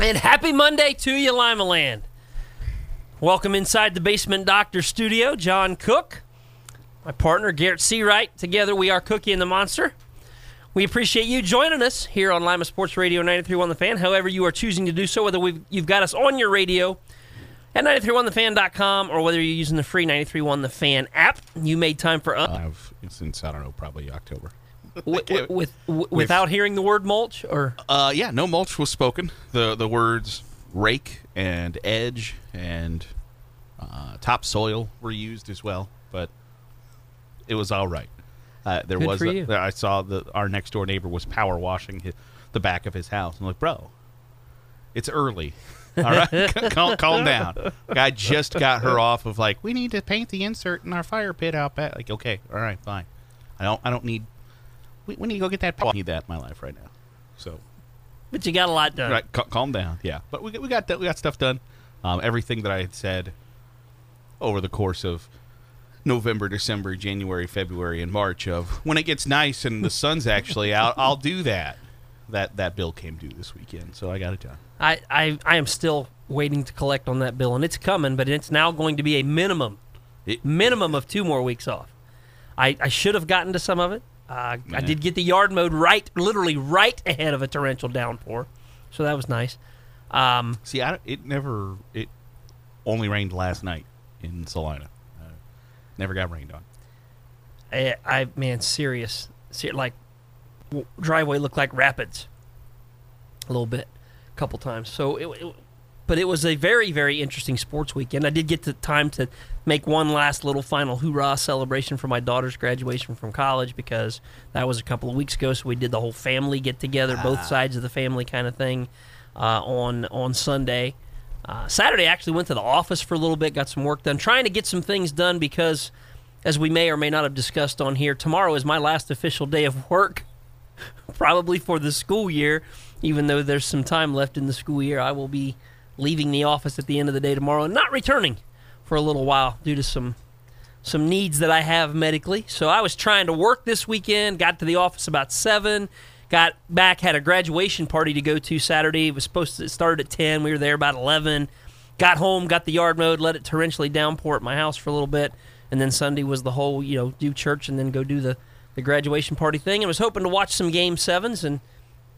And happy Monday to you, Lima Land. Welcome inside the Basement Doctor studio. John Cook, my partner Garrett Seawright. Together we are Cookie and the Monster. We appreciate you joining us here on Lima Sports Radio 93.1 The Fan. However, you are choosing to do so, whether you've got us on your radio at 931thefan.com or whether you're using the free 931 The Fan app, you made time for us I've since I don't know, probably October. With, with, with, without hearing the word mulch or Uh, yeah, no mulch was spoken. The the words rake and edge and uh, topsoil were used as well, but it was all right. Uh, there Good was for a- you. I saw that our next door neighbor was power washing his, the back of his house. I'm like, bro, it's early. All right, calm, calm down. Guy just got her off of like, we need to paint the insert in our fire pit out back. Like, okay, all right, fine. I don't, I don't need. We, we need to go get that. I need that in my life right now. So but you got a lot done. Right, cal- calm down. Yeah, but we, we got we got stuff done. Um, everything that I had said over the course of November, December, January, February, and March of when it gets nice and the sun's actually out, I'll do that. That that bill came due this weekend, so I got it done. I, I, I am still waiting to collect on that bill, and it's coming, but it's now going to be a minimum, It- minimum of two more weeks off. I, I should have gotten to some of it. Uh, I did get the yard mode right, literally right ahead of a torrential downpour, so that was nice. Um, See, I, it never it only rained last night in Salina. Uh, never got rained on. I, I man, serious, ser- like w- driveway looked like rapids, a little bit, a couple times. So it, it but it was a very very interesting sports weekend. I did get the time to make one last little final hoorah celebration for my daughter's graduation from college because that was a couple of weeks ago. So we did the whole family get together, both sides of the family kind of thing, uh, on on Sunday. Uh, Saturday I actually went to the office for a little bit, got some work done, trying to get some things done because, as we may or may not have discussed on here, tomorrow is my last official day of work, probably for the school year. Even though there's some time left in the school year, I will be leaving the office at the end of the day tomorrow and not returning for a little while due to some some needs that I have medically. So I was trying to work this weekend, got to the office about 7, got back had a graduation party to go to Saturday. It was supposed to start at 10. We were there about 11. Got home, got the yard mowed, let it torrentially downpour at my house for a little bit, and then Sunday was the whole, you know, do church and then go do the the graduation party thing. And was hoping to watch some game 7s and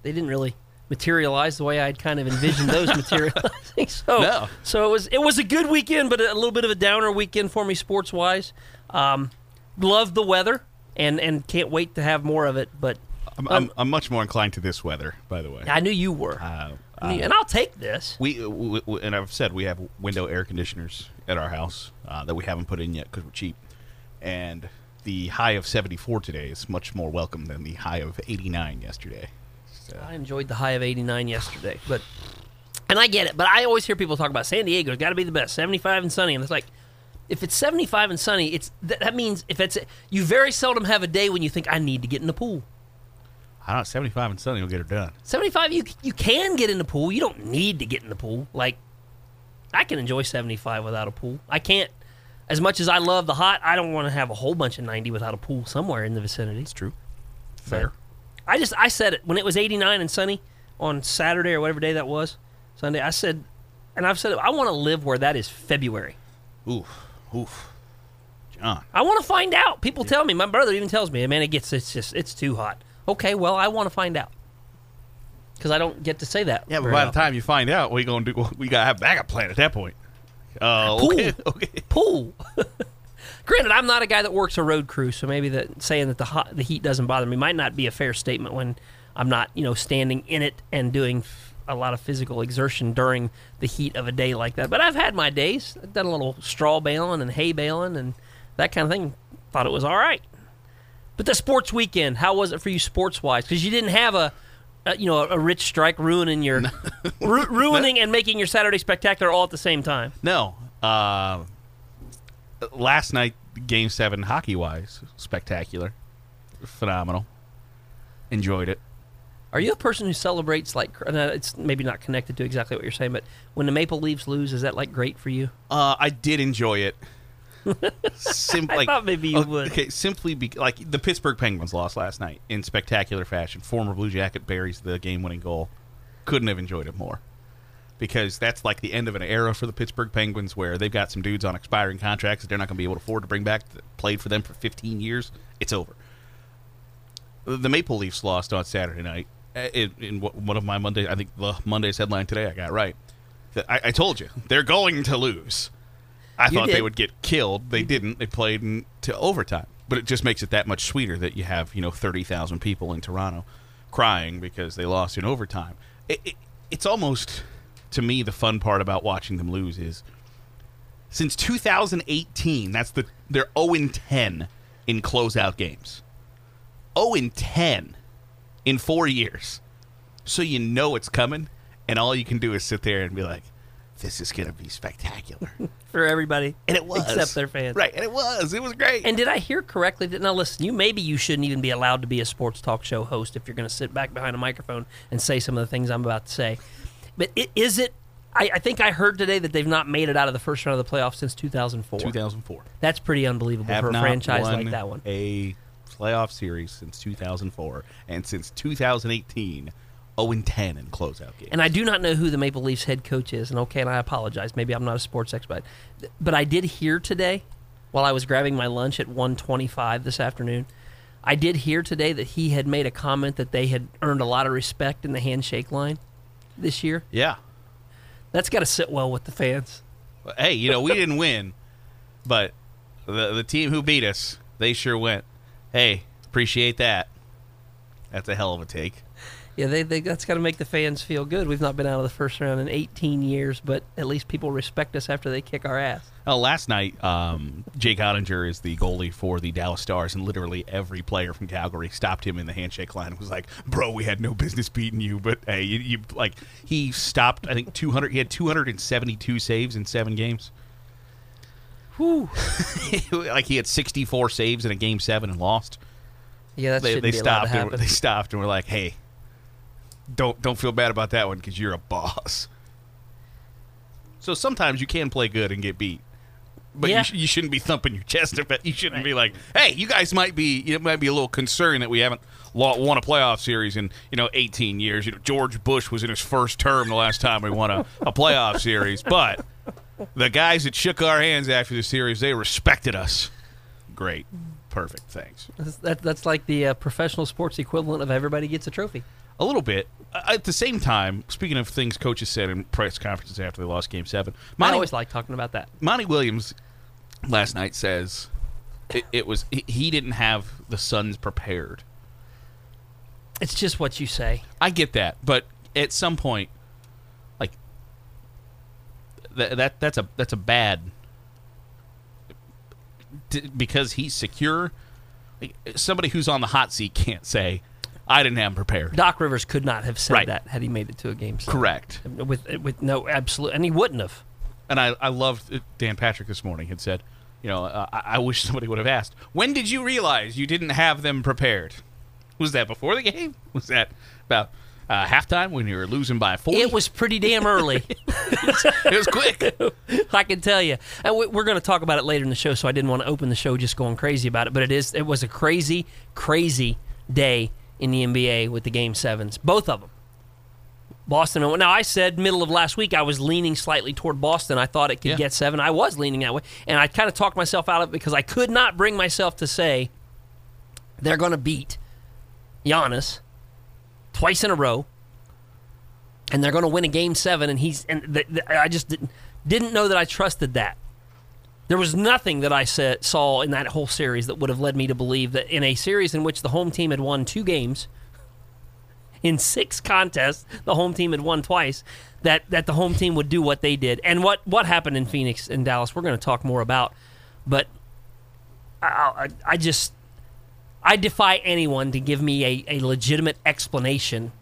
they didn't really materialize the way I'd kind of envisioned those materializing. So, No. so it was it was a good weekend, but a little bit of a downer weekend for me sports wise. Um, love the weather and and can't wait to have more of it. But I'm, Um, I'm, I'm much more inclined to this weather, by the way. I knew you were, Uh, uh, and I'll take this. We, w w and I've said we have window air conditioners at our house uh, that we haven't put in yet because we're cheap, and the high of 74 today is much more welcome than the high of 89 yesterday. I enjoyed the high of 89 yesterday, but and I get it, but I always hear people talk about San Diego's got to be the best, 75 and sunny, and it's like if it's 75 and sunny, it's that, that means if it's you very seldom have a day when you think I need to get in the pool. I don't know, 75 and sunny will get her done. 75 you you can get in the pool. You don't need to get in the pool. Like I can enjoy 75 without a pool. I can't as much as I love the hot, I don't want to have a whole bunch of 90 without a pool somewhere in the vicinity. It's true. Fair. I just I said it when it was 89 and sunny on Saturday or whatever day that was, Sunday. I said, and I've said it, I want to live where that is February. Oof. Oof. John. I want to find out. People tell me. My brother even tells me, man, it gets it's just it's too hot. Okay, well, I want to find out because I don't get to say that. Yeah, but by the time you find out, we gonna do? We gotta have a backup plan at that point. Uh, Pool. okay. okay. pool. Granted, I'm not a guy that works a road crew, so maybe that saying that the hot, the heat doesn't bother me might not be a fair statement when I'm not, you know, standing in it and doing a lot of physical exertion during the heat of a day like that. But I've had my days. I've done a little straw baling and hay baling and that kind of thing. Thought it was all right. But the sports weekend, how was it for you sports wise? Because you didn't have a, a you know a Rich Strike ruining your ru- ruining and making your Saturday spectacular all at the same time. No. Uh, last night, Game Seven, hockey wise, spectacular, phenomenal. Enjoyed it. Are you a person who celebrates like it's maybe not connected to exactly what you're saying, but when the Maple Leafs lose, is that like great for you? Uh, I did enjoy it. Sim- I thought maybe you oh, would. Okay, simply be like the Pittsburgh Penguins lost last night in spectacular fashion. Former Blue Jacket buries the game-winning goal. Couldn't have enjoyed it more. Because that's like the end of an era for the Pittsburgh Penguins where they've got some dudes on expiring contracts that they're not going to be able to afford to bring back that played for them for 15 years. It's over. The Maple Leafs lost on Saturday night uh, in, in one of my Monday. I think the Monday's headline today I got right. I, I told you they're going to lose. I You thought they would get killed. They didn't. They played into overtime. But it just makes it that much sweeter that you have you know thirty thousand people in Toronto crying because they lost in overtime. It, it, it's almost to me the fun part about watching them lose is since 2018. That's the they're zero and ten in closeout games. Zero and ten in four years. So you know it's coming, and all you can do is sit there and be like, "This is going to be spectacular." for everybody, And it was except their fans. right? And it was. It was great. And did I hear correctly that now listen, you maybe you shouldn't even be allowed to be a sports talk show host if you're going to sit back behind a microphone and say some of the things I'm about to say. But it, is it? I, I think I heard today that they've not made it out of the first round of the playoffs since 2004. 2004. That's pretty unbelievable Have for a franchise like that one. A playoff series since 2004, and since 2018, 0 and 10 in closeout games. And I do not know who the Maple Leafs head coach is. And okay, and I apologize. Maybe I'm not a sports expert, but I did hear today, while I was grabbing my lunch at 1:25 this afternoon, I did hear today that he had made a comment that they had earned a lot of respect in the handshake line this year. yeah. That's got to sit well with the fans. Hey, you know we didn't win, but the the team who beat us, they sure went. Hey, appreciate that. That's a hell of a take. Yeah, they, they that's got to make the fans feel good. We've not been out of the first round in 18 years, but at least people respect us after they kick our ass. Oh, last night, um, Jake Oettinger is the goalie for the Dallas Stars, and literally every player from Calgary stopped him in the handshake line and was like, "Bro, we had no business beating you, but hey, you, you like." He stopped. I think two hundred. He had two hundred and seventy-two saves in seven games. Whew. like he had sixty-four saves in a game seven and lost. Yeah, that They, they stopped. And, they stopped and were like, "Hey, don't don't feel bad about that one because you're a boss." So sometimes you can play good and get beat. But Yeah. you, sh- you shouldn't be thumping your chest. About, you shouldn't Right. be like, "Hey, you guys might be you might be a little concerned that we haven't won a playoff series in you know 18 years. You know, George Bush was in his first term the last time we won a, a playoff series, but the guys that shook our hands after the series, they respected us. Great, perfect, thanks. That's, that, that's like the uh, professional sports equivalent of everybody gets a trophy. A little bit. At the same time, speaking of things coaches said in press conferences after they lost Game Seven, I Monty, always like talking about that. Monty Williams last night says it, it was he- he didn't have the Suns prepared. It's just what you say. I get that, but at some point, like that that that's a that's a bad because he's secure. Somebody who's on the hot seat can't say, "I didn't have him prepared." Doc Rivers could not have said Right. that had he made it to a game. Correct. With with no absolute, and he wouldn't have. And I, I loved it. Dan Patrick this morning had said, you know, uh, I, I wish somebody would have asked, when did you realize you didn't have them prepared? Was that before the game? Was that about uh, halftime when you were losing by four? It was pretty damn early. it was quick. I can tell you. And we- we're going to talk about it later in the show, so I didn't want to open the show just going crazy about it. But it is. It was a crazy, crazy day in the NBA with the game sevens, both of them. Boston. Now I said middle of last week I was leaning slightly toward Boston. I thought it could Yeah. get seven. I was leaning that way, and I kind of talked myself out of it because I could not bring myself to say they're going to beat Giannis twice in a row, and they're going to win a game seven. And he's and th- th- I just didn't didn't know that I trusted that. There was nothing that I said, saw in that whole series that would have led me to believe that in a series in which the home team had won two games, in six contests, the home team had won twice, that, that the home team would do what they did. And what, what happened in Phoenix and Dallas, we're going to talk more about. But I, I, I just, I defy anyone to give me a, a legitimate explanation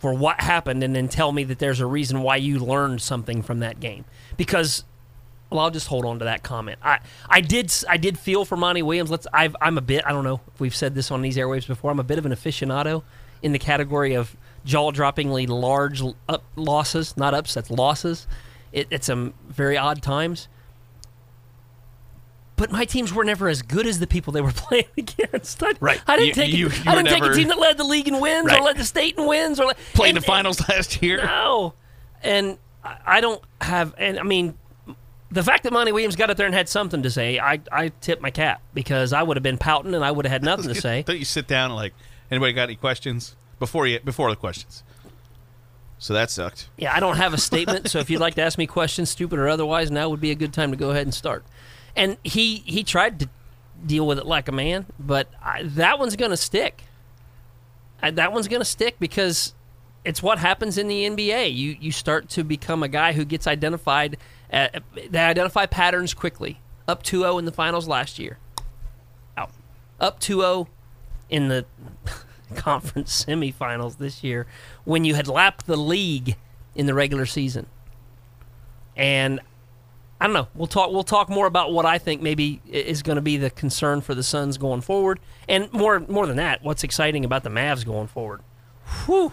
for what happened and then tell me that there's a reason why you learned something from that game. Because well, I'll just hold on to that comment. I, I did I did feel for Monty Williams. Let's I've, I'm a bit I don't know if we've said this on these airwaves before. I'm a bit of an aficionado in the category of jaw droppingly large up losses, not upsets, losses. It, it's some very odd times. But my teams were never as good as the people they were playing against. I, Right. I didn't You- take you- you I didn't take a team that led the league in wins Right. or led the state in wins or Played and- the finals last year. no. And I, I don't have, and I mean, the fact that Monty Williams got up there and had something to say, I, I tip my cap because I would have been pouting and I would have had nothing to say. Don't you sit down and like, anybody got any questions before you before the questions? So that sucked. Yeah, I don't have a statement, so if you'd like to ask me questions, stupid or otherwise, now would be a good time to go ahead and start. And he he tried to deal with it like a man, but I, that one's going to stick. I, that one's going to stick because it's what happens in the NBA. You you start to become a guy who gets identified. At, they identify patterns quickly. Up 2-0 in the finals last year. Out. Up 2-0 in the conference semifinals this year when you had lapped the league in the regular season. And I don't know. We'll talk. We'll talk more about what I think maybe is going to be the concern for the Suns going forward, and more more than that, what's exciting about the Mavs going forward. Whew.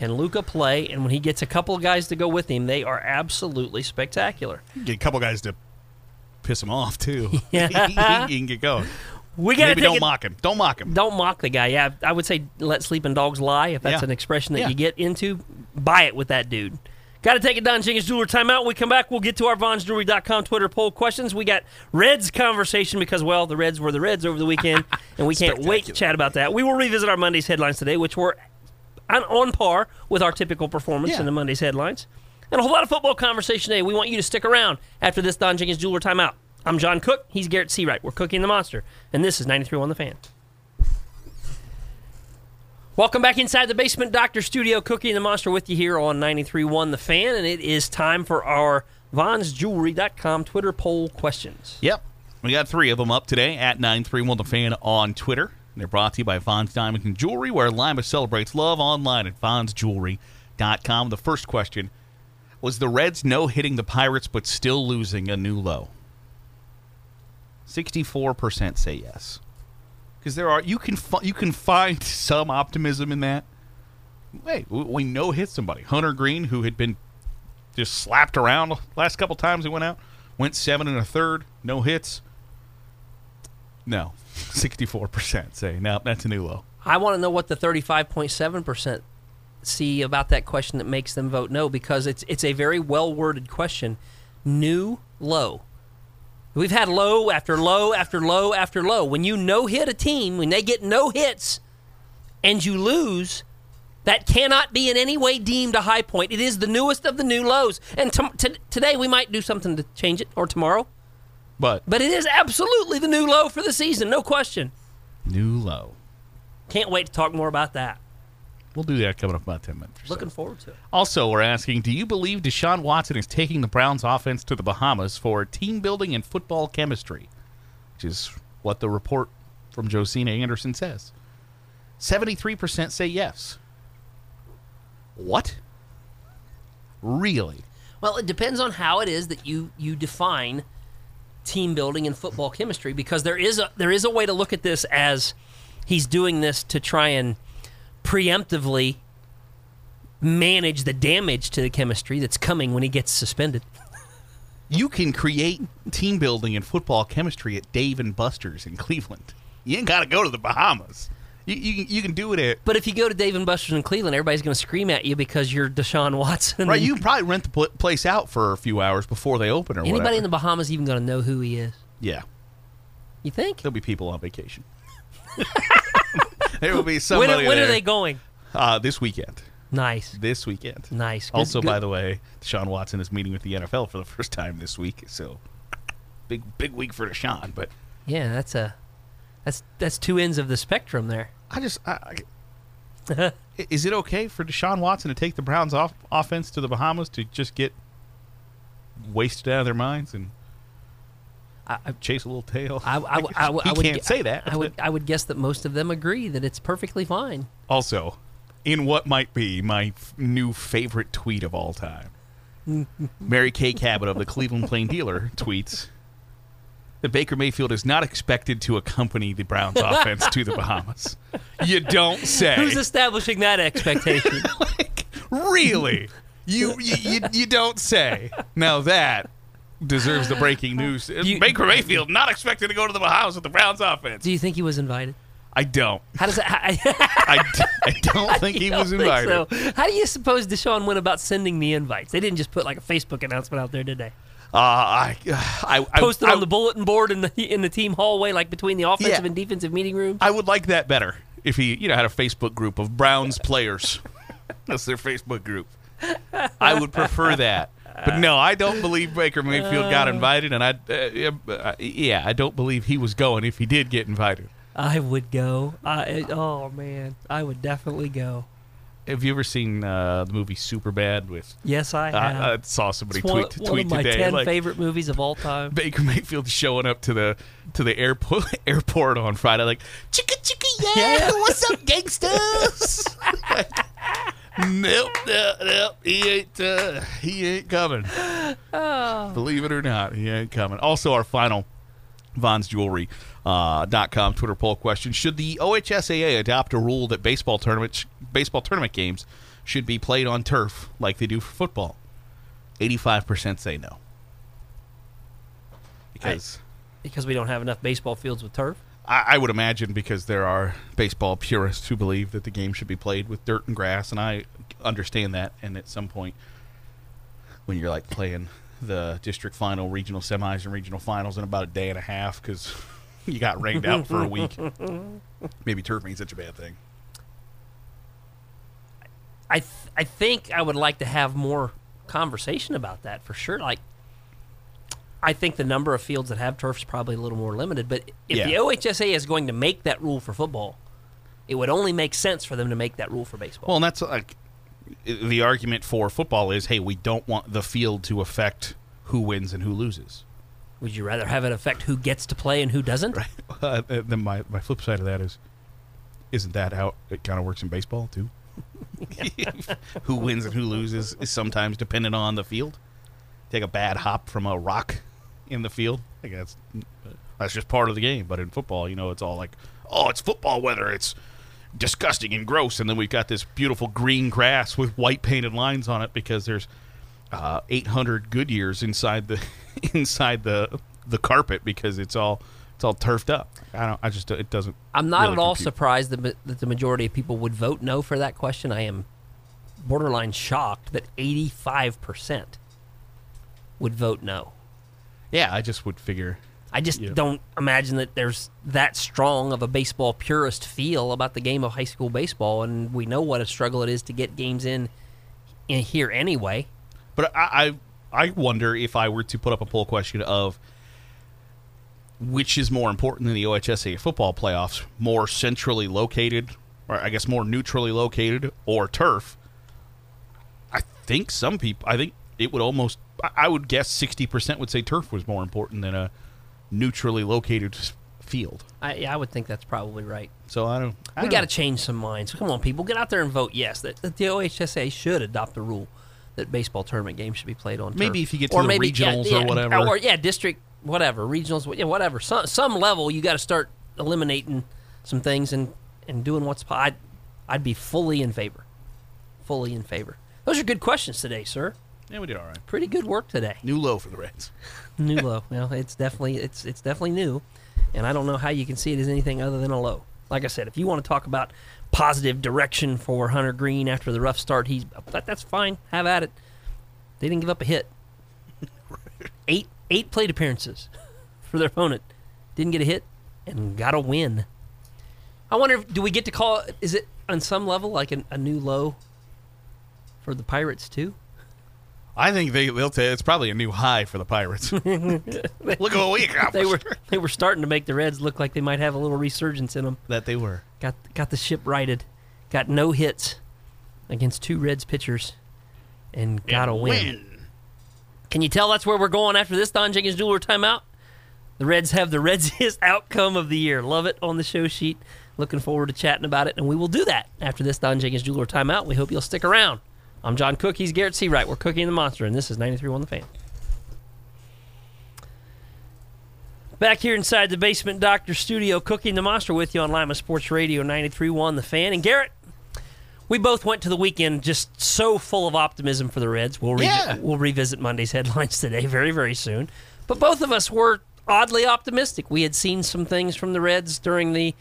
Can Luka play? And when he gets a couple of guys to go with him, they are absolutely spectacular. Get a couple guys to piss him off too. Yeah. he can get going. We got to Maybe don't it- mock him. Don't mock him. Don't mock the guy. Yeah, I would say let sleeping dogs lie. If that's Yeah. an expression that Yeah. you get into, buy it with that dude. Got to take a Don Jenkins Jeweler timeout. When we come back, we'll get to our VonsJewelry.com Twitter poll questions. We got Reds conversation because, well, the Reds were the Reds over the weekend, and we can't wait to chat about that. We will revisit our Monday's headlines today, which were on, on par with our typical performance Yeah. in the Monday's headlines. And a whole lot of football conversation today. We want you to stick around after this Don Jenkins Jeweler timeout. I'm John Cook. He's Garrett Seawright. We're cooking the monster. And this is 93 on the fan. Welcome back inside the Basement Doctor Studio. Cookie and the Monster with you here on 93.1 The Fan. And it is time for our VonsJewelry.com Twitter poll questions. Yep. We got three of them up today at 931 The Fan on Twitter. They're brought to you by Von's Diamond and Jewelry, where Lima celebrates love online at VonsJewelry.com. The first question was the Reds no hitting the Pirates but still losing a new low? 64% say yes. Because there are you can fi- you can find some optimism in that. Hey, we- we no hit somebody. Hunter Greene, who had been just slapped around last couple times he went out, went seven and a third, no hits. No, sixty-four percent say no. That's a new low. I want to know what the 35.7% see about that question that makes them vote no because it's it's a very well worded question. New low. We've had low after low after low after low. When you no hit a team, when they get no hits and you lose, that cannot be in any way deemed a high point. It is the newest of the new lows. And to, to, today we might do something to change it or tomorrow, But but it is absolutely the new low for the season, no question. new low. Can't wait to talk more about that. We'll do that coming up about ten minutes. or so. Looking forward to it. Also, we're asking: Do you believe Deshaun Watson is taking the Browns' offense to the Bahamas for team building and football chemistry? Which is what the report from Josina Anderson says. Seventy-three percent say yes. What? Really? Well, it depends on how it is that you you define team building and football chemistry because there is a there is a way to look at this as he's doing this to try and preemptively manage the damage to the chemistry that's coming when he gets suspended. You can create team building and football chemistry at Dave and Buster's in Cleveland. You ain't got to go to the Bahamas. You, you, can- you can do it at But if you go to Dave and Buster's in Cleveland, everybody's going to scream at you because you're Deshaun Watson. right. You probably rent the pl- place out for a few hours before they open or anybody whatever. in the Bahamas even going to know who he is? yeah, You think? there'll be people on vacation. there will be When, somebody when are they going? Uh, this weekend. Nice, This weekend. nice. Good- also, good- by the way, Deshaun Watson is meeting with the NFL for the first time this week. So, big big week for Deshaun. But yeah, that's a that's that's two ends of the spectrum there. I just, I, I, is it okay for Deshaun Watson to take the Browns off offense to the Bahamas to just get wasted out of their minds and I, chase a little tail? I, I, I, I, would can't say that. I would I would guess that most of them agree that it's perfectly fine. Also, in what might be my f- new favorite tweet of all time, Mary Kay Cabot of the Cleveland Plain Dealer tweets that Baker Mayfield is not expected to accompany the Browns offense to the Bahamas. You don't say. Who's establishing that expectation? like, really? You, you you you don't say. Now that deserves the breaking news. You- Baker Mayfield not expected to go to the Bahamas with the Browns offense. Do you think he was invited? I don't. How does that? I I don't think he don't was think invited. so. How do you suppose Deshaun went about sending the invites? They didn't just put like a Facebook announcement out there, did they? Uh, I, I, I Posted I, on the bulletin board in the in the team hallway, like between the offensive Yeah. and defensive meeting rooms. I would like that better if he, you know, had a Facebook group of Browns players. That's their Facebook group. I would prefer that. But no, I don't believe Baker Mayfield got invited, and I, uh, uh, yeah, I don't believe he was going if he did get invited. I would go. I, oh man, I would definitely go. Have you ever seen uh, the movie Superbad? With Yes, I have. I, I saw somebody it's one, tweet, one tweet of my today ten like favorite movies of all time. Baker Mayfield showing up to the to the airport airport on Friday, like chicka chicka yeah, Yeah. what's up, gangsters? nope, nope, nope, he ain't uh, he ain't coming. Believe it or not, he ain't coming. Also, our final Von's Jewelry. Uh, dot com Twitter poll question: Should the OHSAA adopt a rule that baseball tournaments, baseball tournament games, should be played on turf like they do for football? Eighty-five percent say no. Because Because we don't have enough baseball fields with turf. I, I would imagine because there are baseball purists who believe that the game should be played with dirt and grass, and I understand that. And at some point, when you're like playing the district final, regional semis, and regional finals in about a day and a half because you got rained out for a week, maybe turf ain't such a bad thing. I th- I think I would like to have more conversation about that for sure. Like, I think the number of fields that have turf is probably a little more limited. But if Yeah. the OHSAA is going to make that rule for football, it would only make sense for them to make that rule for baseball. Well, and that's like the argument for football is, hey, we don't want the field to affect who wins and who loses. would you rather have it affect who gets to play and who doesn't? Uh, then my, my flip side of that is, isn't that how it kind of works in baseball too? who wins and who loses is sometimes dependent on the field. Take a bad hop from a rock in the field. I guess that's just part of the game. But in football, you know, it's all like, oh, it's football weather. It's disgusting and gross. And then we've got this beautiful green grass with white painted lines on it because there's uh, 800 Goodyears inside the inside the the carpet because it's all it's all turfed up. I don't. I just it doesn't. I'm not really at all compute. surprised that, that the majority of people would vote no for that question. I am borderline shocked that 85% would vote no. Yeah, I just would figure. I just Yeah. don't imagine that there's that strong of a baseball purist feel about the game of high school baseball, and we know what a struggle it is to get games in, in here anyway. But I, I I wonder if I were to put up a poll question of which is more important than the OHSAA football playoffs, more centrally located, or I guess more neutrally located, or turf. I think some people. I think it would almost. I- would guess sixty percent would say turf was more important than a neutrally located field. I, yeah, I would think that's probably right. So I don't. I we got to change some minds. Come on, people, get out there and vote yes. That, that the OHSAA should adopt the rule that baseball tournament games should be played on. Maybe turf. if you get to or the maybe, yeah, regionals or whatever. or yeah, district whatever regionals, yeah, whatever. Some some level, you got to start eliminating some things and and doing what's. I'd I'd be fully in favor, fully in favor. Those are good questions today, sir. Yeah, we did all right. Pretty good work today. New low for the Reds. New low. Well, it's definitely it's it's definitely new, and I don't know how you can see it as anything other than a low. Like I said, if you want to talk about positive direction for Hunter Greene after the rough start, he's that, that's fine. Have at it. They didn't give up a hit. Eight eight plate appearances for their opponent. Didn't get a hit and got a win. I wonder, if, do we get to call? Is it on some level like an, a new low for the Pirates too? I think they, they'll say it's probably a new high for the Pirates. Look at what we accomplished. They were they were starting to make the Reds look like they might have a little resurgence in them. that they were. Got got the ship righted. Got no hits against two Reds pitchers, and got a win. Can you tell that's where we're going after this Don Jenkins Jeweler timeout? The Reds have the Redsiest outcome of the year. Love it on the show sheet. Looking forward to chatting about it, and we will do that after this Don Jenkins Jeweler timeout. We hope you'll stick around. I'm John Cook. He's Garrett Seawright. We're Cooking the Monster, and this is 93.1 The Fan. Back here inside the Basement Doctor Studio, Cooking the Monster with you on Lima Sports Radio 93.1 The Fan. And Garrett, we both went to the weekend just so full of optimism for the Reds. We'll, re- Yeah. we'll revisit Monday's headlines today very, very soon. But both of us were oddly optimistic. We had seen some things from the Reds during the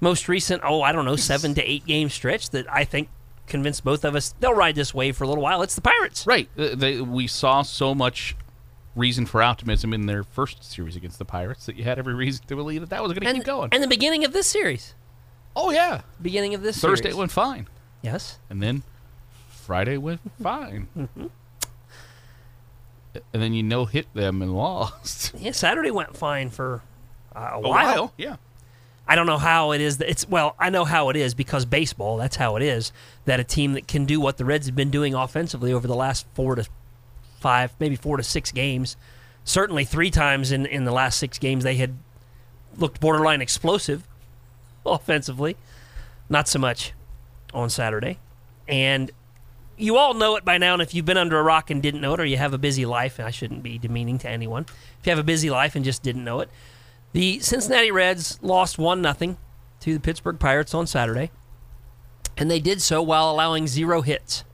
most recent, oh, I don't know, seven to eight game stretch that I think convinced both of us they'll ride this wave for a little while. It's the Pirates. Right. Uh, They, we saw so much reason for optimism in their first series against the Pirates that you had every reason to believe that that was going to keep going. and the beginning of this series. oh yeah. Beginning of this Thursday series. went fine, Yes. and then Friday went fine. And then you no hit them and lost. Yeah, Saturday went fine for uh, a, A while. while, yeah. I don't know how it is that it's well, I know how it is because baseball, that's how it is, that a team that can do what the Reds have been doing offensively over the last 4 to 5, maybe 4 to 6 games. Certainly 3 times in in the last 6 games they had looked borderline explosive offensively. Not so much on Saturday. And you all know it by now, and if you've been under a rock and didn't know it, or you have a busy life, and I shouldn't be demeaning to anyone, if you have a busy life and just didn't know it, the Cincinnati Reds lost 1 0 to the Pittsburgh Pirates on Saturday, and they did so while allowing zero hits.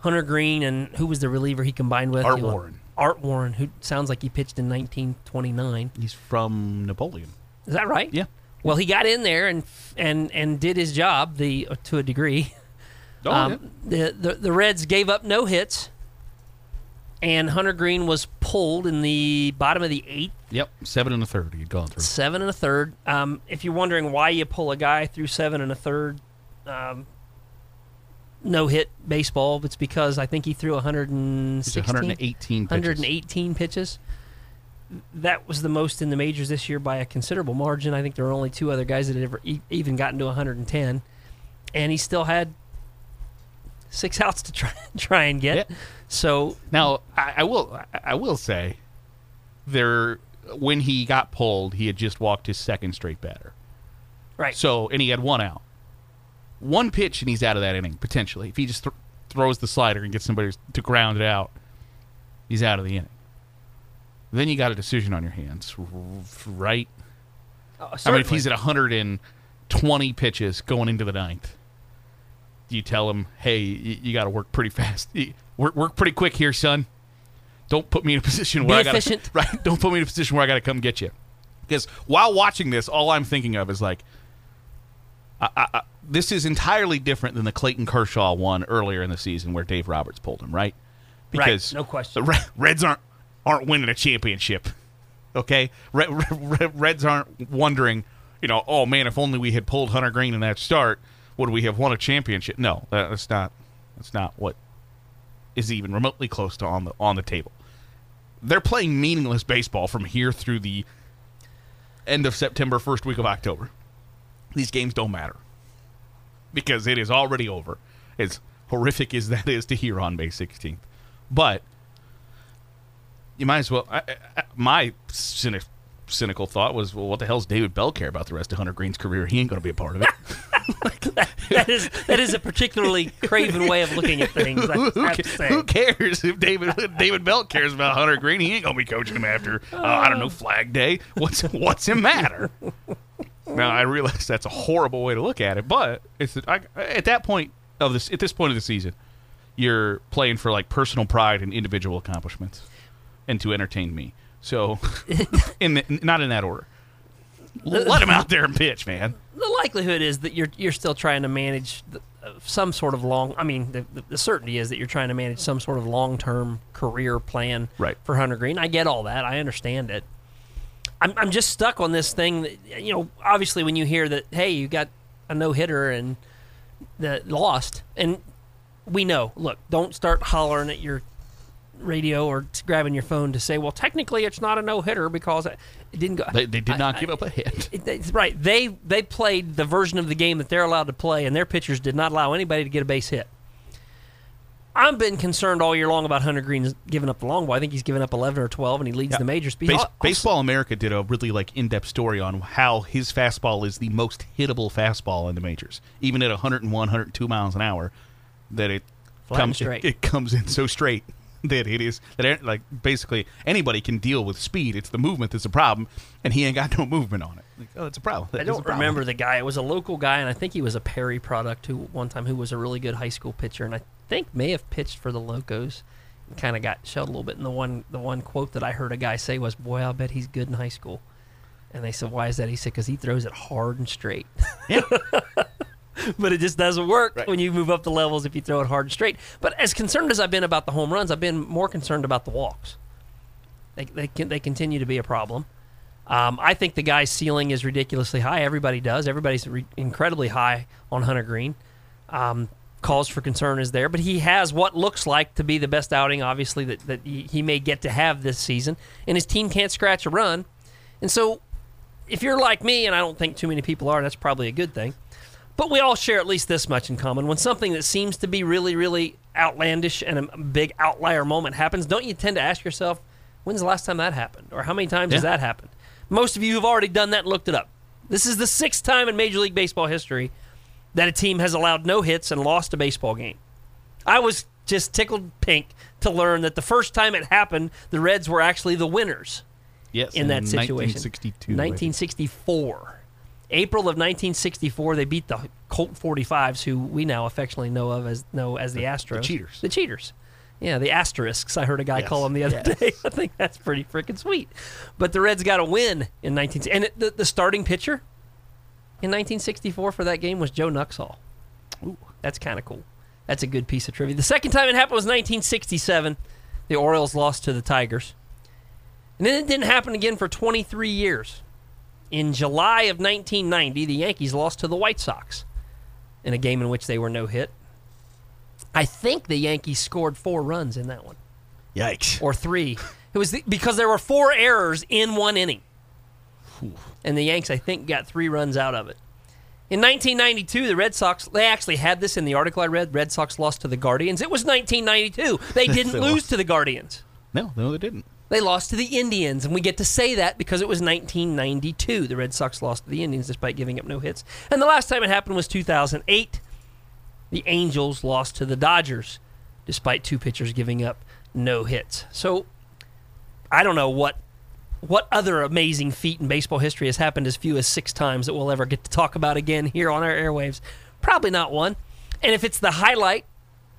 Hunter Greene and who was the reliever he combined with? Art Warren. Art Warren, who sounds like he pitched in 1929. He's from Napoleon. Is that right? Yeah. Well, he got in there and and and did his job the to a degree. Oh, Um, the, the the Reds gave up no hits, and Hunter Greene was pulled in the bottom of the eighth, Yep, seven and a third he'd gone through. seven and a third. Um, if you're wondering why you pull a guy through seven and a third, um, no hit baseball, it's because I think he threw He's 116, 118 pitches. 118 pitches. That was the most in the majors this year by a considerable margin. I think there were only two other guys that had ever e- even gotten to 110, and he still had six outs to try try and get. Yeah. So Now, I, I will I- I will say, there when he got pulled, he had just walked his second straight batter. right, So, and he had one out, one pitch, and he's out of that inning potentially. If he just th- throws the slider and gets somebody to ground it out, he's out of the inning. Then you got a decision on your hands, right? Uh, I mean, if he's at 120 pitches going into the ninth, do you tell him, "Hey, you, you got to work pretty fast, work work pretty quick here, son. Don't put me in a position where Be I got efficient. right. Don't put me in a position where I got to come get you." Because while watching this, all I'm thinking of is like, I, I, I, this is entirely different than the Clayton Kershaw one earlier in the season where Dave Roberts pulled him, right? Right, Because no question. the Reds aren't aren't winning a championship. Okay, Re- Re- Reds aren't wondering, you know, oh man, if only we had pulled Hunter Greene in that start, would we have won a championship? No, that's not. That's not what is even remotely close to on the on the table. They're playing meaningless baseball from here through the end of September, first week of October. These games don't matter because it is already over. As horrific as that is to hear on May 16th, but you might as well. I, I, my cynic, cynical thought was, well, what the hell's David Bell care about the rest of Hunter Greene's career? He ain't going to be a part of it. that is that is a particularly craven way of looking at things. Who, have to ca- say. who cares if David David Bell cares about Hunter Greene? He ain't going to be coaching him after uh, I don't know Flag Day. What's what's him matter? Now I realize that's a horrible way to look at it, but it's I, at that point of this at this point of the season, you're playing for like personal pride and individual accomplishments, and to entertain me. So, in the, not in that order. Let him out there and pitch, man. the likelihood is that you're you're still trying to manage the, uh, some sort of long. I mean, the, the, certainty is that you're trying to manage some sort of long term career plan Right. for Hunter Greene. I get all that. I understand it. I'm I'm just stuck on this thing. That, you know, obviously, when you hear that, hey, you got a no hitter and that lost, and we know. Look, don't start hollering at your radio or grabbing your phone to say, well, technically, it's not a no hitter because it didn't go. They, they did not I- give up a hit. it- it's right. They they played the version of the game that they're allowed to play, and their pitchers did not allow anybody to get a base hit. I've been concerned all year long about Hunter Greene giving up the long ball. I think he's given up 11 or 12, and he leads Yeah. the majors. Base, also- Baseball America did a really like in-depth story on how his fastball is the most hittable fastball in the majors, even at 101, 102 miles an hour. That it Flat comes. It, it comes in so straight that it is that like basically anybody can deal with speed. It's the movement that's a problem, and he ain't got no movement on it. Like, oh, it's a problem. I That a don't problem. remember the guy. It was a local guy, and I think he was a Perry product who one time who was a really good high school pitcher, and I think may have pitched for the Locos. Kind of got shelled a little bit. And the one the one quote that I heard a guy say was, "Boy, I'll bet he's good in high school." And they said, "Why is that?" He said, "Because he throws it hard and straight." Yeah. but it just doesn't work Right. when you move up the levels if you throw it hard and straight. But as concerned as I've been about the home runs, I've been more concerned about the walks. They they can, they continue to be a problem. Um, I think the guy's ceiling is ridiculously high. Everybody does. Everybody's re- incredibly high on Hunter Greene. Um, cause for concern is there, but he has what looks like to be the best outing, obviously, that, that he, he may get to have this season. And his team can't scratch a run. And so, if you're like me, and I don't think too many people are, that's probably a good thing. But we all share at least this much in common. When something that seems to be really, really outlandish and a big outlier moment happens, don't you tend to ask yourself, when's the last time that happened? Or how many times has that happened? Most of you have already done that and looked it up. This is the sixth time in Major League Baseball history that a team has allowed no hits and lost a baseball game. I was just tickled pink to learn that the first time it happened, the Reds were actually the winners Yes. in that situation. 1962. 1964. April of 1964, they beat the Colt 45s, who we now affectionately know of as know as the, Astros, The cheaters. The cheaters. Yeah, the asterisks. I heard a guy Yes. call them the other day. I think that's pretty freaking sweet. But the Reds got a win in 19 and it, the, the starting pitcher in 1964 for that game was Joe Nuxhall. Ooh. That's kind of cool. That's a good piece of trivia. The second time it happened was 1967. The Orioles lost to the Tigers. And then it didn't happen again for 23 years. In July of 1990, the Yankees lost to the White Sox in a game in which they were no hit. I think the Yankees scored four runs in that one, Yikes. or three. It was the, because there were four errors in one inning. And the Yanks, I think, got three runs out of it. In 1992, the Red Sox, they actually had this in the article I read. Red Sox lost to the Guardians. It was 1992. They didn't lose lost. to the Guardians. No, no, they didn't. They lost to the Indians, and we get to say that because it was 1992. The Red Sox lost to the Indians despite giving up no hits. And the last time it happened was 2008. The Angels lost to the Dodgers despite two pitchers giving up no hits. So I don't know what what other amazing feat in baseball history has happened as few as six times that we'll ever get to talk about again here on our airwaves. Probably not one. And if it's the highlight,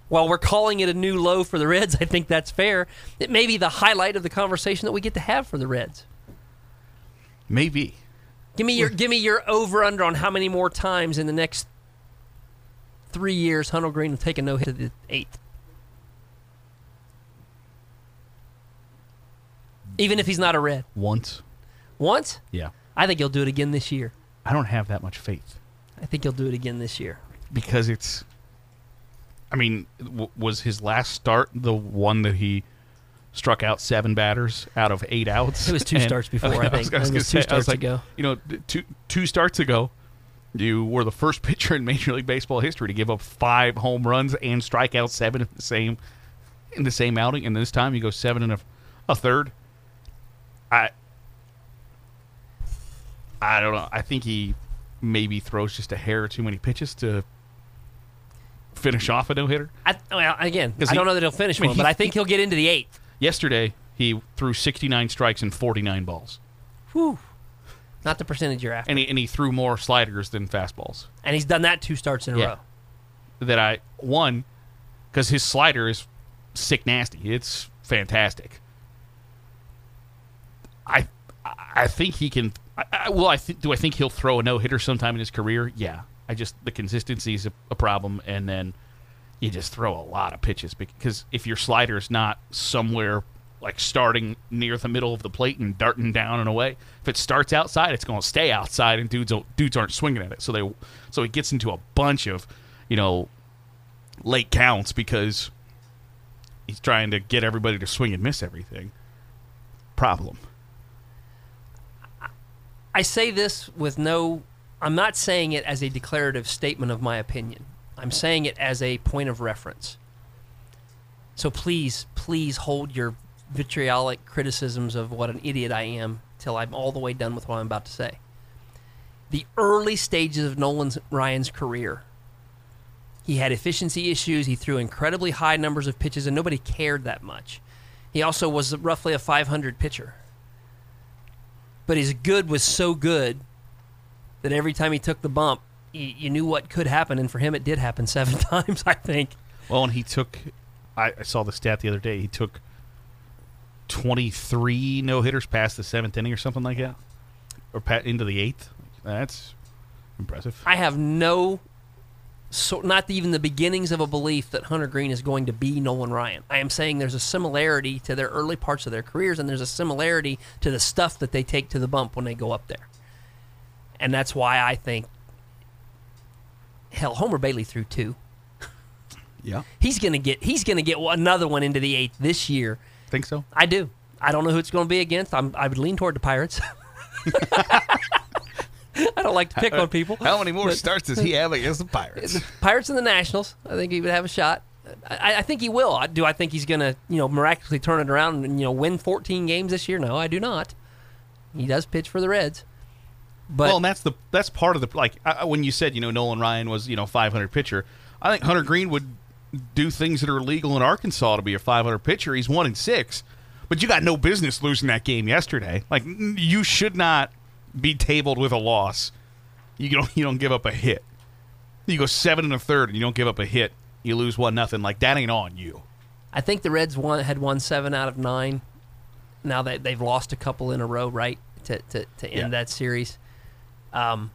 while we're calling it a new low for the Reds, I think that's fair. It may be the highlight of the conversation that we get to have for the Reds. Maybe. Give me your give me your over under on how many more times in the next three years Hunter Greene will take a no hit to the eighth. Even if he's not a red. Once. Once? Yeah. I think he'll do it again this year. I don't have that much faith I think he'll do it again this year. because it's. I mean, w- was his last start the one that he struck out seven batters out of eight outs? It was two And- starts before, I was- think. I was It gonna was two say, I starts like, ago. You know, two two starts ago, you were the first pitcher in Major League Baseball history to give up five home runs and strike out seven in the same in the same outing, and this time you go seven and a, a third. I I don't know. I think he maybe throws just a hair too many pitches to finish off a no hitter. Well, again, I he- don't know that he'll finish I mean, one, but I think he'll get into the eighth. Yesterday, he threw 69 strikes and 49 balls, Whew. Not the percentage you're after. and he, and he threw more sliders than fastballs. And he's done that two starts in a Yeah. row. That I one because his slider is sick nasty. It's fantastic. I I think he can. I, I, well, I think do I think he'll throw a no hitter sometime in his career? Yeah. I just the consistency is a, a problem, and then you just throw a lot of pitches because if your slider is not somewhere like starting near the middle of the plate and darting down and away, if it starts outside, it's going to stay outside, and dudes dudes aren't swinging at it. So they so he gets into a bunch of you know late counts because he's trying to get everybody to swing and miss everything. Problem. I say this with no. I'm not saying it as a declarative statement of my opinion. I'm saying it as a point of reference. So please, please hold your vitriolic criticisms of what an idiot I am till I'm all the way done with what I'm about to say. The early stages of Nolan Ryan's career, he had efficiency issues. He threw incredibly high numbers of pitches, and nobody cared that much. He also was roughly a 500 pitcher but his good was so good that every time he took the bump, you, you knew what could happen, and for him, it did happen seven times. I think. Well, and he took. I, I saw the stat the other day. He took twenty three no hitters past the seventh inning or something like that. or pa- into the eighth. That's impressive. I have no, so not even the beginnings of a belief that Hunter Greene is going to be Nolan Ryan. I am saying there's a similarity to their early parts of their careers, and there's a similarity to the stuff that they take to the bump when they go up there. And that's why I think, hell, Homer Bailey threw two. Yeah, He's gonna get he's gonna get another one into the eighth this year. think so. I do. I don't know who it's going to be against. I'm, I would lean toward the Pirates. I don't like to pick on people. How many more But- starts does he have against the Pirates? The Pirates and the Nationals. I think he would have a shot. I, I think he will. I- Do I think he's going to, you know, miraculously turn it around and you know win 14 games this year? No, I do not. He does pitch for the Reds, but well, and that's the that's part of the like I, when you said you know Nolan Ryan was you know 500 pitcher. I think Hunter Greene would do things that are illegal in Arkansas to be a 500 pitcher. He's one in six, but you got no business losing that game yesterday. Like you should not be tabled with a loss. You don't you don't give up a hit. You go seven and a third and you don't give up a hit. You lose one nothing. Like that ain't on you. I think the Reds won, had won seven out of nine. Now that they've lost a couple in a row, right, to to, to end Yeah. that series. Um,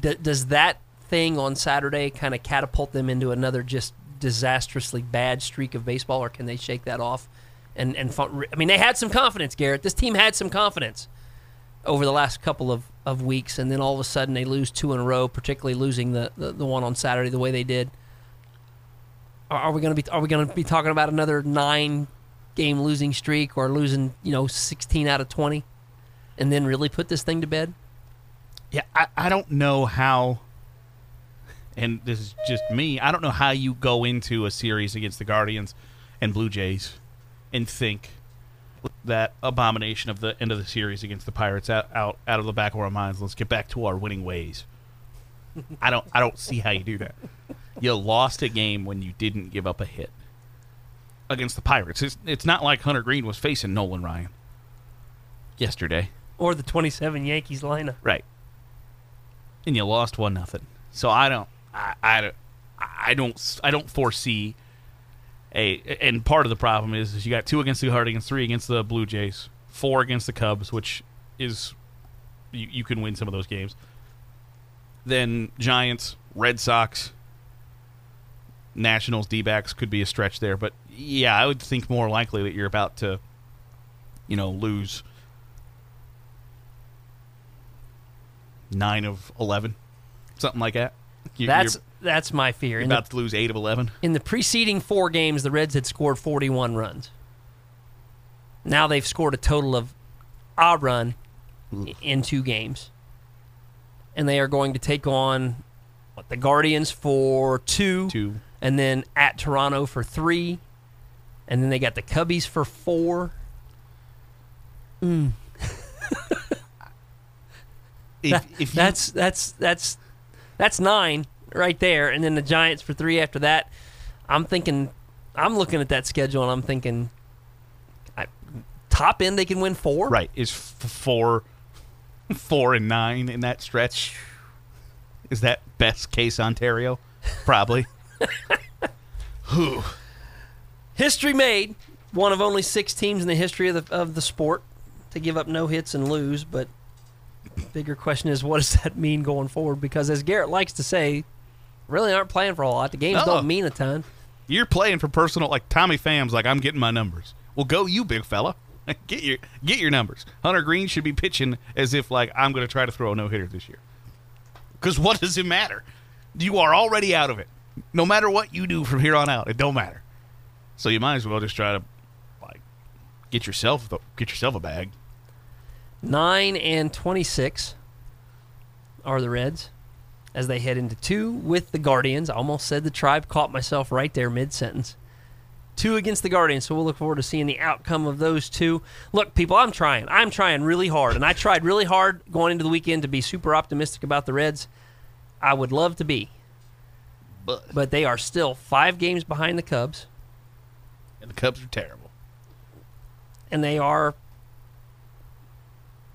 d- does that thing on Saturday kind of catapult them into another just disastrously bad streak of baseball, or can they shake that off? And and fu- I mean, they had some confidence, Garrett. This team had some confidence over the last couple of, of weeks, and then all of a sudden they lose two in a row, particularly losing the, the, the one on Saturday the way they did. Are, are we going to be are we going to be talking about another nine game losing streak or losing you know sixteen out of twenty, and then really put this thing to bed? Yeah, I, I don't know how, and this is just me. I don't know how you go into a series against the Guardians and Blue Jays and think that abomination of the end of the series against the Pirates out out, out of the back of our minds. Let's get back to our winning ways. I don't I don't see how you do that. You lost a game when you didn't give up a hit against the Pirates. It's, it's not like Hunter Greene was facing Nolan Ryan yesterday. Or the twenty seven Yankees lineup? Right. And you lost one nothing. So I don't I, I don't I don't I don't foresee a and part of the problem is, is you got two against the Guardians, three against the Blue Jays, four against the Cubs, which is you, you can win some of those games. Then Giants, Red Sox, Nationals, D could be a stretch there. But yeah, I would think more likely that you're about to, you know, lose nine of 11, something like that. You- That's that's my fear. you're In the, about to lose eight of 11. in the preceding four games, the Reds had scored forty one runs. Now they've scored a total of a run i- in two games, and they are going to take on what the Guardians for two, Two. and then at Toronto for three, and then they got the Cubbies for four. Mm. If, That- if you, that's that's that's that's nine right there, and then the Giants for three after that. I'm thinking, I'm looking at that schedule, and I'm thinking, I, top end they can win four. right is f- four, four and nine in that stretch. Is that best case Ontario? Probably. Who? History made. One of only six teams in the history of the of the sport to give up no hits and lose. But bigger question is, what does that mean going forward? Because as Garrett likes to say, really aren't playing for a lot. The games don't mean a ton. You're playing for personal, like Tommy Pham's. Like I'm getting my numbers. Well, go you, big fella. Get your get your numbers. Hunter Greene should be pitching as if like I'm going to try to throw a no hitter this year. Because what does it matter? You are already out of it. No matter what you do from here on out, it don't matter. So you might as well just try to like get yourself the, get yourself a bag. Nine and twenty-six are the Reds as they head into two with the Guardians. I almost said the tribe, caught myself right there mid sentence. Two against the Guardians, so we'll look forward to seeing the outcome of those two. Look, people, I'm trying. I'm trying really hard, and I tried really hard going into the weekend to be super optimistic about the Reds. I would love to be, But but they are still five games behind the Cubs, and the Cubs are terrible. and they are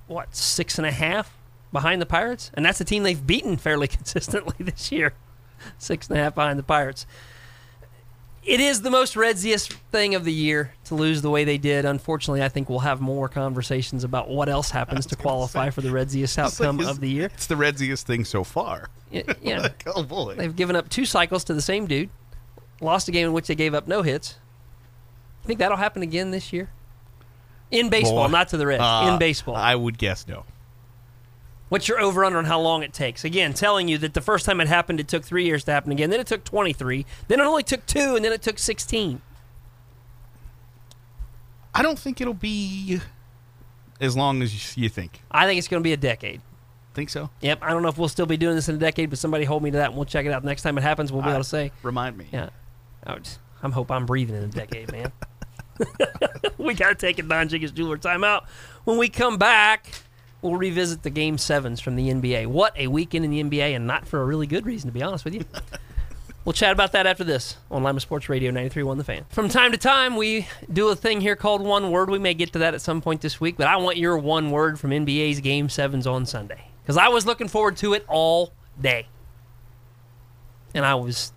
what six and a half behind the Pirates, and that's a team they've beaten fairly consistently this year. Six and a half behind the Pirates. it is the most Redsiest thing of the year to lose the way they did. Unfortunately, I think we'll have more conversations about what else happens to qualify for the Redsiest It's like, outcome of the year. It's the redsiest thing so far. Y- Yeah, Like, oh boy. they've given up two cycles to the same dude, lost a game in which they gave up no hits. You think that'll happen again this year? In baseball, Boy. not to the Reds. Uh, in baseball. I would guess no. What's your over under on how long it takes? Again, telling you that the first time it happened, it took three years to happen again. Then it took 23. Then it only took two, and then it took 16. I don't think it'll be as long as you think. I think it's going to be a decade. Think so? Yep. I don't know if we'll still be doing this in a decade, but somebody hold me to that, and we'll check it out. Next time it happens, we'll be I- able to say, Remind me. yeah. I would- I'm hope I'm breathing in a decade, man. we got to take a Don Jenkins Jeweler timeout. When we come back, we'll revisit the Game Sevens from the NBA. What a weekend in the NBA, and not for a really good reason, to be honest with you. We'll chat about that after this on Lima Sports Radio 93.1 The Fan. From time to time, we do a thing here called One Word. We may get to that at some point this week, but I want your one word from NBA's Game 7s on Sunday. Because I was looking forward to it all day. And I was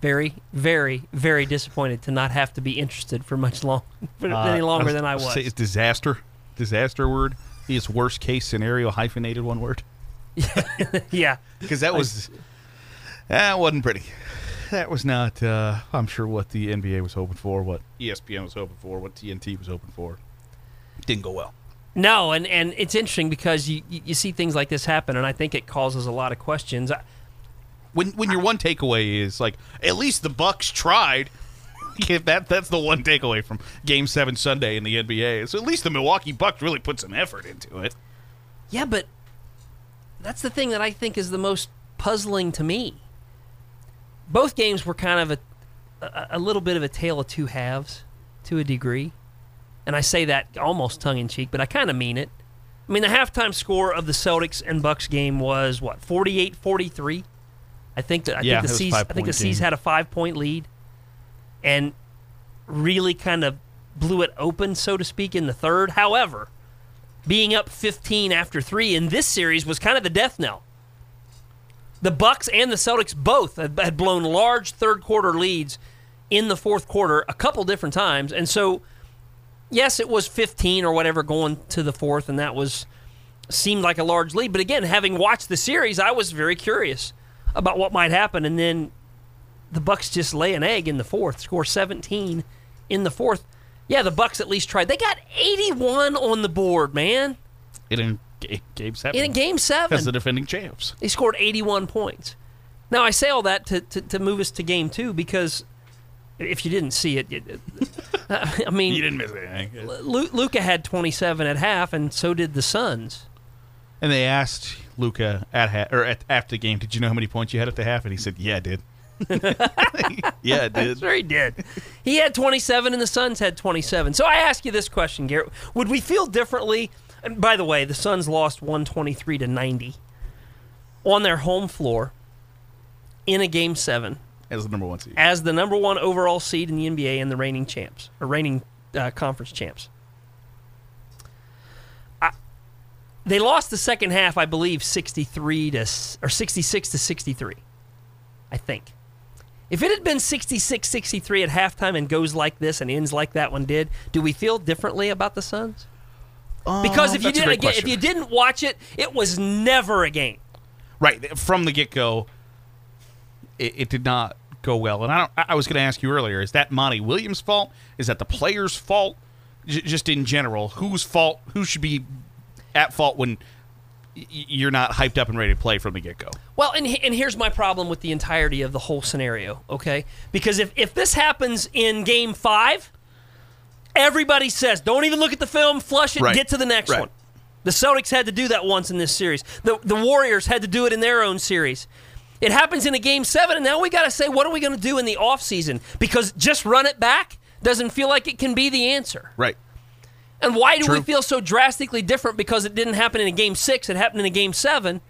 very, very, very disappointed to not have to be interested for much long, for Uh, any longer was- than I was. Say it's disaster. Disaster word. Is worst case scenario hyphenated one word? yeah. Because that was that wasn't pretty. That was not. Uh, I'm sure what the NBA was hoping for, what ESPN was hoping for, what TNT was hoping for. Didn't go well. No, and, and it's interesting because you, you you see things like this happen, and I think it causes a lot of questions. I- When when your one takeaway is like, at least the Bucks tried. If that that's the one takeaway from Game Seven Sunday in the NBA. So at least the Milwaukee Bucks really put some effort into it. Yeah, but that's the thing that I think is the most puzzling to me. Both games were kind of a, a, a little bit of a tale of two halves to a degree. And I say that almost tongue in cheek, but I kind of mean it. I mean, the halftime score of the Celtics and Bucks game was what, 48-43? I think that I Yeah, think the C's I think the five-point C's game. had a 5-point lead and really kind of blew it open, so to speak, in the third. However, being up 15 after three in this series was kind of the death knell. The Bucks and the Celtics both had, had blown large third quarter leads in the fourth quarter a couple different times, and so yes, it was 15 or whatever going to the fourth, and that was seemed like a large lead. But again, having watched the series, I was very curious about what might happen, and then the Bucks just lay an egg in the fourth, score 17 in the fourth. Yeah, the Bucks at least tried. They got 81 on the board, man. In Ga- Game Seven, In game seven, as the defending champs. they scored 81 points. Now, I say all that to, to, to move us to game two because if you didn't see it, it I You mean, didn't miss anything. Lu- Luka had 27 at half, and so did the Suns. And they asked Luka at ha- or at, after the game, "Did you know how many points you had at the half?" And he said, "Yeah, I did." yeah, I did. Sure, he did. He had 27, and the Suns had 27. So I ask you this question, Garrett: Would we feel differently? And by the way, the Suns lost 123 to 90 on their home floor in a game seven As the number one seed. as the number one overall seed in the NBA and the reigning champs or reigning uh, conference champs. I, they lost the second half, I believe, 63 to or 66 to 63. I think. If it had been 66-63 at halftime and goes like this and ends like that one did, do we feel differently about the Suns? Um, because if you that's a did great again, if you didn't watch it, it was never a game. right from the get go, it, it did not go well. And I don't. I I was going to ask you earlier: is that Monty Williams' fault? Is that the players' fault? J- just in general, whose fault? Who should be at fault when you're not hyped up and ready to play from the get go? Well, and, and here's my problem with the entirety of the whole scenario, okay? Because if, if this happens in game five, everybody says, don't even look at the film, flush it, Right. get to the next Right. one. The Celtics had to do that once in this series. The, the Warriors had to do it in their own series. It happens in a game seven, and now we got to say, what are we going to do in the offseason? Because just run it back doesn't feel like it can be the answer. Right. And why do we feel so drastically different because it didn't happen in a game six, it happened in a game seven?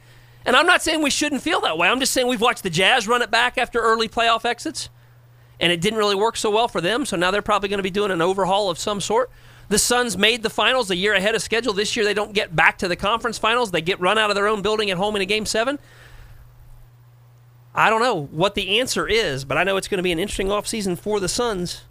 And I'm not saying we shouldn't feel that way. I'm just saying we've watched the Jazz run it back after early playoff exits, and it didn't really work so well for them. So now they're probably going to be doing an overhaul of some sort. The Suns made the finals a year ahead of schedule. This year they don't get back to the conference finals. They get run out of their own building at home in a game seven. I don't know what the answer is, but I know it's going to be an interesting offseason for the Suns.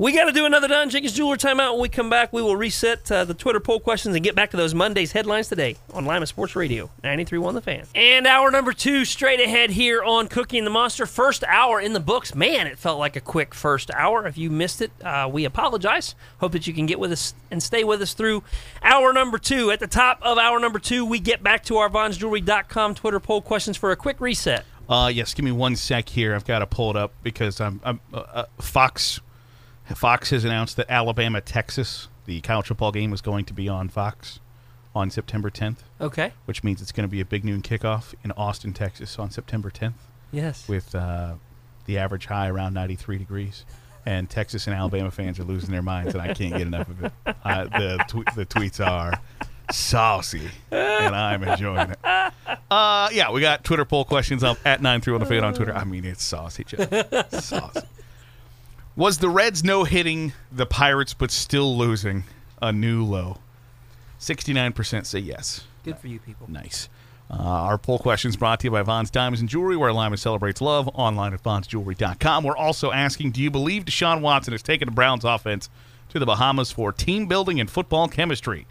We got to do another Don Jenkins Jeweler timeout. When we come back, we will reset uh, the Twitter poll questions and get back to those Mondays headlines today on Lima Sports Radio, 93.1 The Fan. And hour number two, straight ahead here on Cooking the Monster. First hour in the books. Man, it felt like a quick first hour. If you missed it, uh, we apologize. Hope that you can get with us and stay with us through hour number two. At the top of hour number two, we get back to our VonsJewelry.com Twitter poll questions for a quick reset. Uh, yes, give me one sec here. I've got to pull it up because I'm, I'm uh, uh, Fox. Fox has announced that Alabama, Texas, the college football game is going to be on Fox on September 10th, Okay. which means it's going to be a big noon kickoff in Austin, Texas, on September 10th, Yes. with uh, the average high around 93 degrees. And Texas and Alabama fans are losing their minds, and I can't get enough of it. Uh, the tw- the tweets are saucy, and I'm enjoying it. Uh, yeah, we got Twitter poll questions up at nine three on the fan on Twitter. I mean, it's saucy, Jeff. saucy. Was the Reds no hitting the Pirates but still losing a new low? Sixty nine percent say yes. Good for you people. Nice. Uh, our poll questions brought to you by Von's Diamonds and Jewelry, where Lima celebrates love. Online at VonsJewelry.com. We're also asking, do you believe Deshaun Watson has taken the Browns offense to the Bahamas for team building and football chemistry?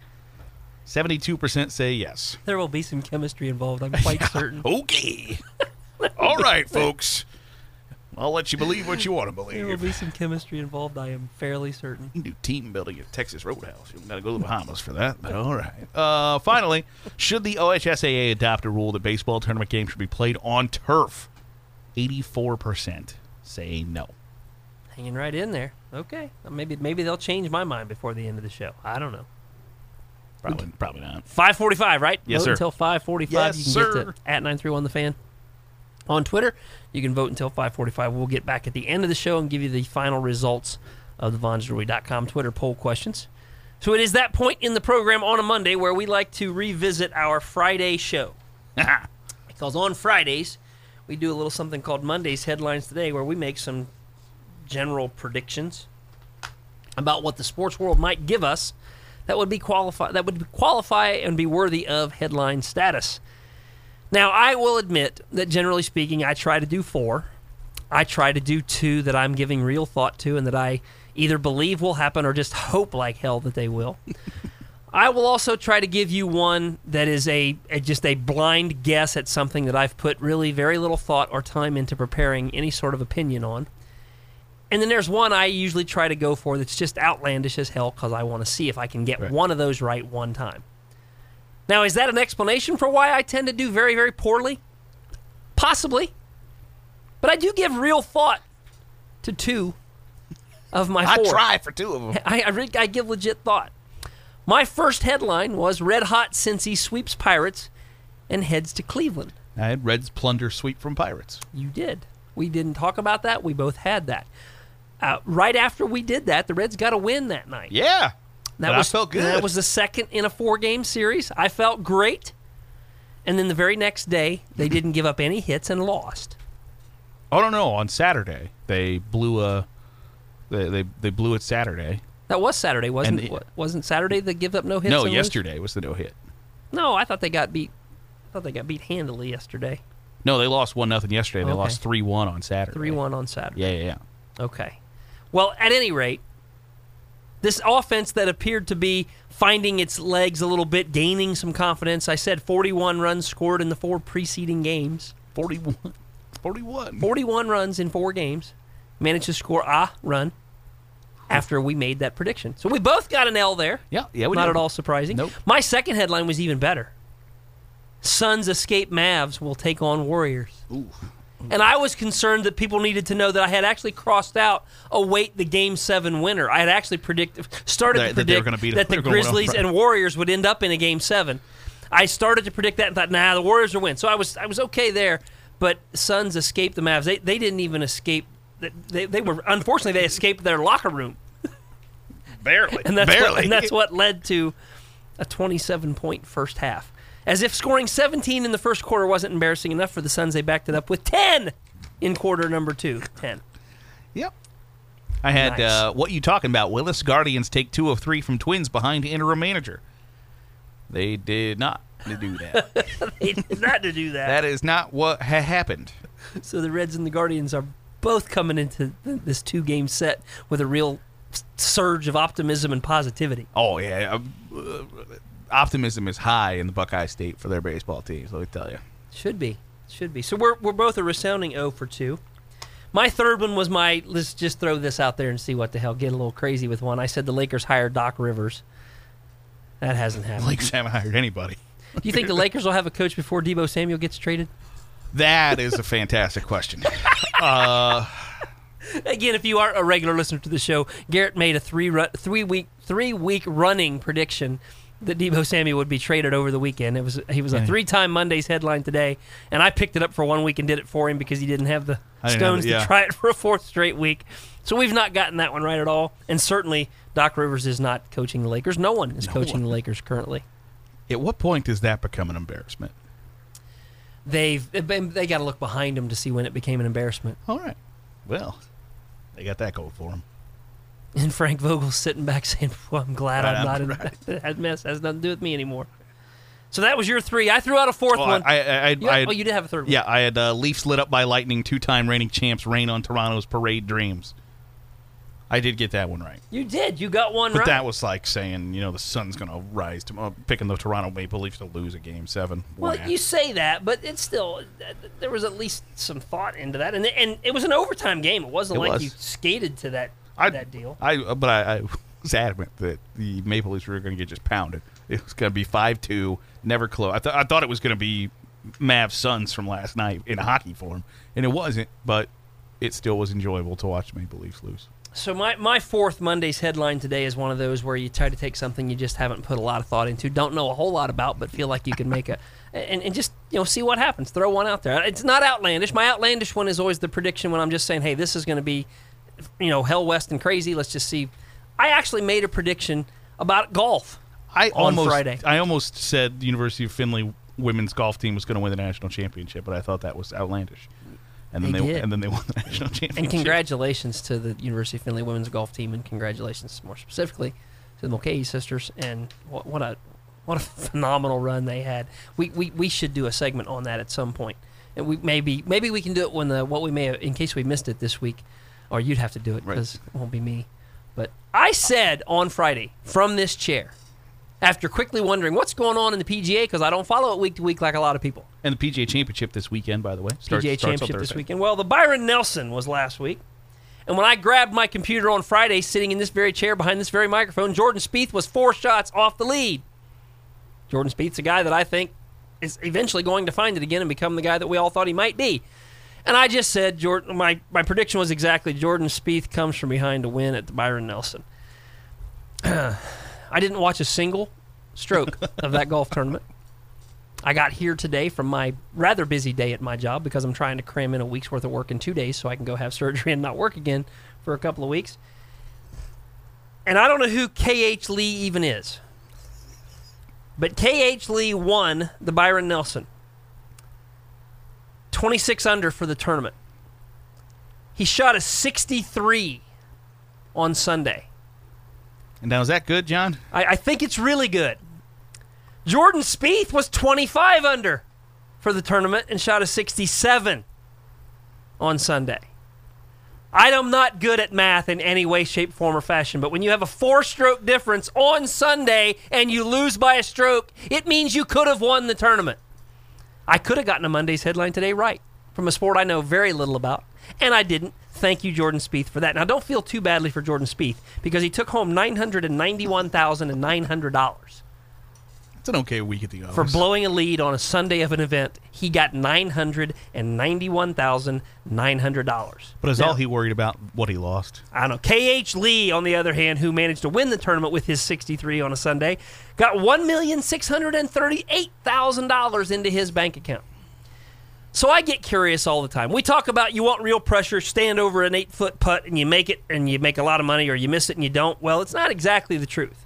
72% say yes. There will be some chemistry involved, I'm quite certain. Okay. All right, folks. I'll let you believe what you want to believe. There will be some chemistry involved, I am fairly certain. You can do team building at Texas Roadhouse. You got to go to the Bahamas for that. But all right. Uh, finally, should the OHSAA adopt a rule that baseball tournament games should be played on turf? Eighty-four percent say no. Hanging right in there. Okay. Maybe maybe they'll change my mind before the end of the show. I don't know. Probably, probably not. 545, right? Yes, vote sir. until 545. Yes, you can sir. get to at 931 the fan. On Twitter, you can vote until 545. We'll get back at the end of the show and give you the final results of the VonsJewelry.com Twitter poll questions. So it is that point in the program on a Monday where we like to revisit our Friday show. Because on Fridays, we do a little something called Monday's Headlines Today, where we make some general predictions about what the sports world might give us that would be qualify that would qualify and be worthy of headline status. Now, I will admit that generally speaking, I try to do four. I try to do two that I'm giving real thought to and that I either believe will happen or just hope like hell that they will. I will also try to give you one that is a, a just a blind guess at something that I've put really very little thought or time into preparing any sort of opinion on. And then there's one I usually try to go for that's just outlandish as hell because I want to see if I can get Right. one of those right one time. Now, is that an explanation for why I tend to do very, very poorly? Possibly. But I do give real thought to two of my I four. try for two of them. I, I, re- I give legit thought. My first headline was Red Hot Cincy sweeps Pirates and heads to Cleveland. I had Reds plunder sweep from Pirates. You did. We didn't talk about that. We both had that. Uh, right after we did that, the Reds got a win that night. Yeah. That And I was felt good. That was the second in a four-game series. I felt great. And then the very next day, they mm-hmm. didn't give up any hits and lost. Oh no, no! On Saturday they blew a. They they, they blew it Saturday. That was Saturday, wasn't it? Wasn't Saturday the give up no hits? no, and lose? yesterday was the no hit. No, I thought they got beat. I thought they got beat handily yesterday. No, they lost one nothing yesterday. They Okay. lost three one on Saturday. Three one on Saturday. Yeah, yeah, yeah. Okay. Well, at any rate, this offense that appeared to be finding its legs a little bit, gaining some confidence. I said 41 runs scored in the four preceding games. 41. 41. 41 runs in four games. Managed to score a run after we made that prediction. So we both got an L there. Yeah, yeah. We Not did. at all surprising. Nope. My second headline was even better. Suns escape Mavs will take on Warriors. Ooh. And I was concerned that people needed to know that I had actually crossed out await the game seven winner. I had actually predicted started That- to that predict gonna beat- that the were gonna win on Grizzlies and Warriors would end up in a game seven. I started to predict that and thought, nah, the Warriors will win. So I was I was okay there. But Suns escaped the Mavs. They they didn't even escape. They, they were unfortunately they escaped their locker room, Barely. and that's Barely. what, and that's what led to a 27 point first half. As if scoring 17 in the first quarter wasn't embarrassing enough for the Suns, they backed it up with 10 in quarter number two. 10. Yep. I had Nice. uh, what you talking about? Willis Guardians take two of three from Twins behind interim manager. They did not do that. They did not to do that. that is not what ha- happened. So the Reds and the Guardians are both coming into th- this two game set with a real s- surge of optimism and positivity. Oh yeah, uh, optimism is high in the Buckeye State for their baseball teams. Let me tell you. Should be. Should be. So we're, we're both a resounding O for 2. My third one was my let's just throw this out there and see what the hell. Get a little crazy with one. I said the Lakers hired Doc Rivers. That hasn't happened. Lakers haven't hired anybody. Do you think the Lakers will have a coach before Deebo Samuel gets traded? That is a fantastic question. Uh, Again, if you aren't a regular listener to the show, Garrett made a three run, three week three week running prediction that Deebo Samuel would be traded over the weekend. It was he was a three time Mondays headline today, and I picked it up for one week and did it for him because he didn't have the I have stones it, yeah. to try it for a fourth straight week. So we've not gotten that one right at all, and certainly Doc Rivers is not coaching the Lakers. No one is No coaching one. the Lakers currently. At what point does that become an embarrassment? They've they got to look behind them to see when it became an embarrassment. All right. Well, they got that going for them. And Frank Vogel's sitting back saying, well, I'm glad Right, I'm not I'm- in right. that mess. has nothing to do with me anymore. So that was your three. I threw out a fourth Well, one. I, I, I, You- I, oh, you did have a third one. yeah, I had uh, Leafs lit up by lightning. Two-time reigning champs rain on Toronto's parade dreams. I did get that one right, You did. You got one but right. that was like saying you know the sun's going to rise uh, picking the Toronto Maple Leafs to lose a game seven. well, you say that, but it's still there was at least some thought into that, and and it was an overtime game. It wasn't It like was. you skated to that I, that deal. I uh, but I, I was adamant that the Maple Leafs were going to get just pounded. It was going to be five two, never close. I, th- I thought it was going to be Mavs Suns from last night in hockey form, and it wasn't. But it still was enjoyable to watch Maple Leafs lose. So my, my fourth Monday's headline today is one of those where you try to take something you just haven't put a lot of thought into, don't know a whole lot about, but feel like you can make a and, and just you know see what happens. Throw one out there. It's not outlandish. My outlandish one is always the prediction when I'm just saying, hey, this is going to be you know hell west and crazy. Let's just see. I actually made a prediction about golf. I On almost, Friday. I almost said the University of Findlay women's golf team was going to win the national championship, but I thought that was outlandish. And then They they, and then they won the national championship. And congratulations to the University of Findlay women's golf team, and congratulations more specifically to the Mulcahy sisters. And what, what a what a phenomenal run they had. We, we we should do a segment on that at some point, and we maybe maybe we can do it when the what we may have, in case we missed it this week, or you'd have to do it Right. because it won't be me. But I said on Friday from this chair, after quickly wondering what's going on in the PGA because I don't follow it week to week like a lot of people. And the PGA Championship this weekend, by the way. Starts, PGA starts Championship this weekend. Well, the Byron Nelson was last week. And when I grabbed my computer on Friday, sitting in this very chair behind this very microphone, Jordan Spieth was four shots off the lead. Jordan Spieth's a guy that I think is eventually going to find it again and become the guy that we all thought he might be. And I just said, Jordan, my, my prediction was exactly Jordan Spieth comes from behind to win at the Byron Nelson. I didn't watch a single stroke of that golf tournament. I got here today from my rather busy day at my job because I'm trying to cram in a week's worth of work in two days so I can go have surgery and not work again for a couple of weeks. And I don't know who KH Lee even is. But KH Lee won the Byron Nelson. 26 under for the tournament. He shot a 63 on Sunday. And now, is that good, John? I, I think it's really good. Jordan Spieth was 25 under for the tournament and shot a 67 on Sunday. I'm not good at math in any way, shape, form, or fashion, but when you have a four stroke difference on Sunday and you lose by a stroke, it means you could have won the tournament. I could have gotten a Monday's headline today right from a sport I know very little about, and I didn't. Thank you, Jordan Spieth, for that. Now, don't feel too badly for Jordan Spieth because he took home $991,900 It's an okay week at the office. for blowing a lead on a Sunday of an event. He got $991,900. But is all he worried about what he lost? I don't know. KH Lee, on the other hand, who managed to win the tournament with his 63 on a Sunday, got $1,638,000 into his bank account. So I get curious all the time. We talk about you want real pressure, stand over an eight foot putt and you make it and you make a lot of money, or you miss it and you don't. Well, it's not exactly the truth.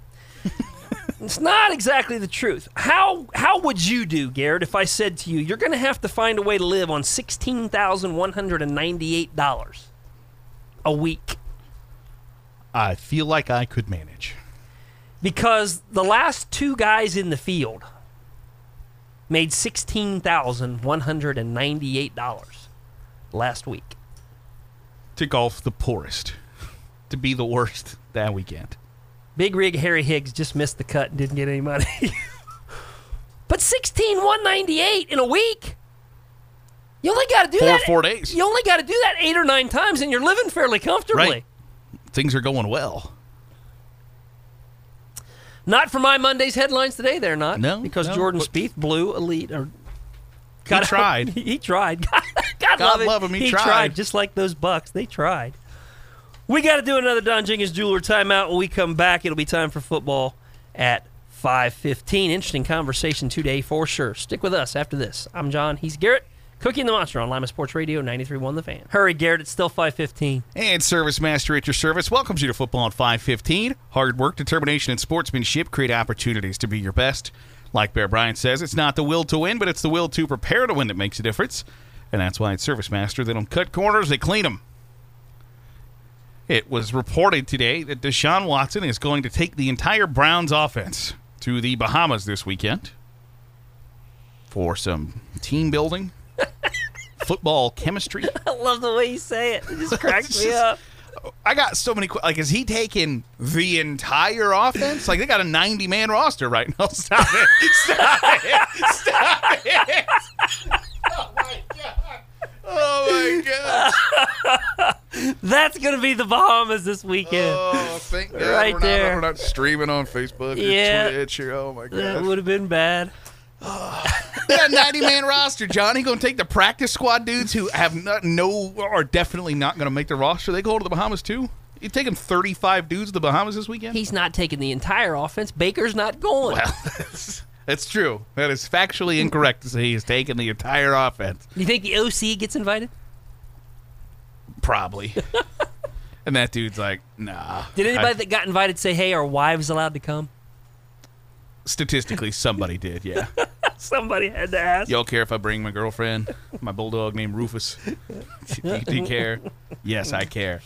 It's not exactly the truth. How how would you do, Garrett, if I said to you, you're going to have to find a way to live on sixteen thousand one hundred and ninety eight dollars a week? I feel like I could manage. because the last two guys in the field made sixteen thousand one hundred and ninety-eight dollars. last week. To golf the poorest. To be the worst that weekend. Big Rig Harry Higgs just missed the cut and didn't get any money. but 16 198 in a week. You only got to do Four that. four days. You only got to do that eight or nine times, and you're living fairly comfortably. Right. Things are going well. Not for my Monday's headlines today. They're not. No, because no, Jordan Spieth blew elite. Or He tried. He tried. God, God, God love, love him. him, he tried. tried. Just like those Bucks, they tried. We got to do another Don Jenkins Jeweler timeout. When we come back, it'll be time for football at five fifteen. Interesting conversation today for sure. Stick with us after this. I'm John. He's Garrett. Cooking the Monster on Lima Sports Radio 93.1 The Fan. Hurry, Garrett. It's still 515. And Service Master at your service welcomes you to football at 515. Hard work, determination, and sportsmanship create opportunities to be your best. Like Bear Bryant says, it's not the will to win, but it's the will to prepare to win that makes a difference. And that's why at Service Master, they don't cut corners, they clean them. It was reported today that Deshaun Watson is going to take the entire Browns offense to the Bahamas this weekend for some team building, football chemistry. I love the way you say it. It just cracks It's me just- up. I got so many. que- Like, is he taking the entire offense? Like, they got a ninety-man roster right now. Stop it! Stop it! Stop it! Oh my god! Oh my god! That's going to be the Bahamas this weekend. Oh, thank God Right we're there. Not, we're not streaming on Facebook. Yeah. or Twitch. Or, oh my god, that would have been bad. that ninety-man roster. Johnny going to take the practice squad dudes who have not, no are definitely not going to make the roster. They go to the Bahamas too. You taking thirty-five dudes to the Bahamas this weekend? He's not taking the entire offense. Baker's not going. Well, that's, true. That is factually incorrect to say he's taken the entire offense. you think the OC gets invited? Probably. and that dude's like, nah. Did anybody I- that got invited say, "Hey, are wives allowed to come"? statistically, somebody did, yeah. Somebody had to ask. Y'all care if I bring my girlfriend, my bulldog named Rufus? do, do you care? Yes, I care.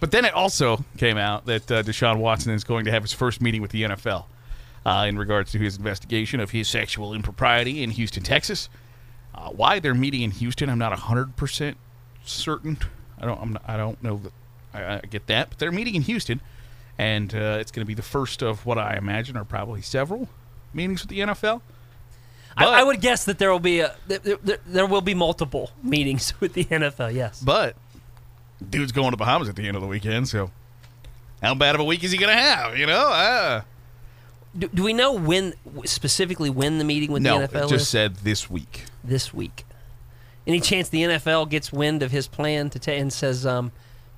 But then it also came out that uh, Deshaun Watson is going to have his first meeting with the NFL uh, in regards to his investigation of his sexual impropriety in Houston, Texas. Uh, why they're meeting in Houston, I'm not hundred percent certain. I don't. I'm not, I don't know that. I, I get that, but they're meeting in Houston, and uh, it's going to be the first of what I imagine are probably several meetings with the NFL. I, But- I would guess that there will be a there, there, there will be multiple meetings with the NFL. Yes. But dude's going to Bahamas at the end of the weekend, so how bad of a week is he going to have? You know, uh, Do, do we know when specifically when the meeting with no, the it NFL just is said this week. this week? Any chance the NFL gets wind of his plan to ta- and says, um,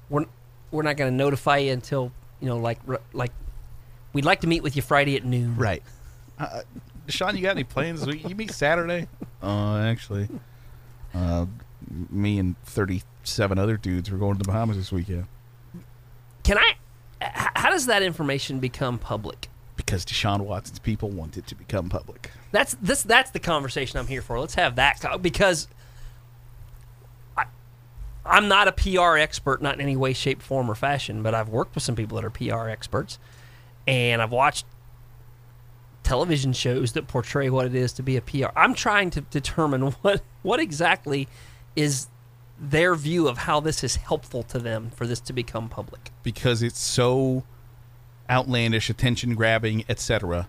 "We're we're not going to notify you until you know, like r- like we'd like to meet with you Friday at noon." Right. Uh, Sean, you got any plans? You meet Saturday? Uh, actually, uh, me and thirty-seven other dudes were going to the Bahamas this weekend Can I? How does that information become public? Because Deshaun Watson's people want it to become public. That's this. That's the conversation I'm here for. Let's have that because I, I'm not a PR expert, not in any way, shape, form, or fashion. But I've worked with some people that are PR experts, and I've watched television shows that portray what it is to be a PR. I'm trying to determine what what exactly is their view of how this is helpful to them for this to become public. because it's so outlandish, attention grabbing, etc.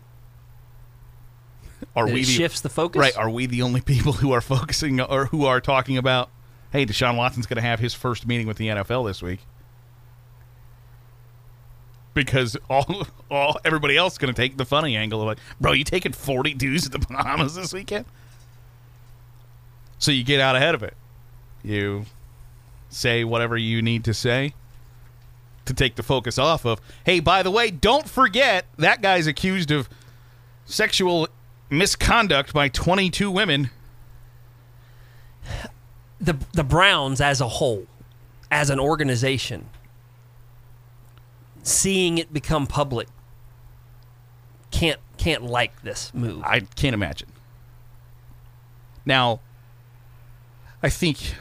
Are That we the, shifts the focus. right? Are we the only people who are focusing or who are talking about? Hey, Deshaun Watson's going to have his first meeting with the NFL this week because all, all everybody else is going to take the funny angle of like, bro, you taking forty dudes to the Bahamas this weekend? So you get out ahead of it. You say whatever you need to say to take the focus off of, hey, by the way, don't forget that guy's accused of sexual misconduct by 22 women. the the Browns as a whole, as an organization, seeing it become public, can't can't like this move. I can't imagine. Now, I think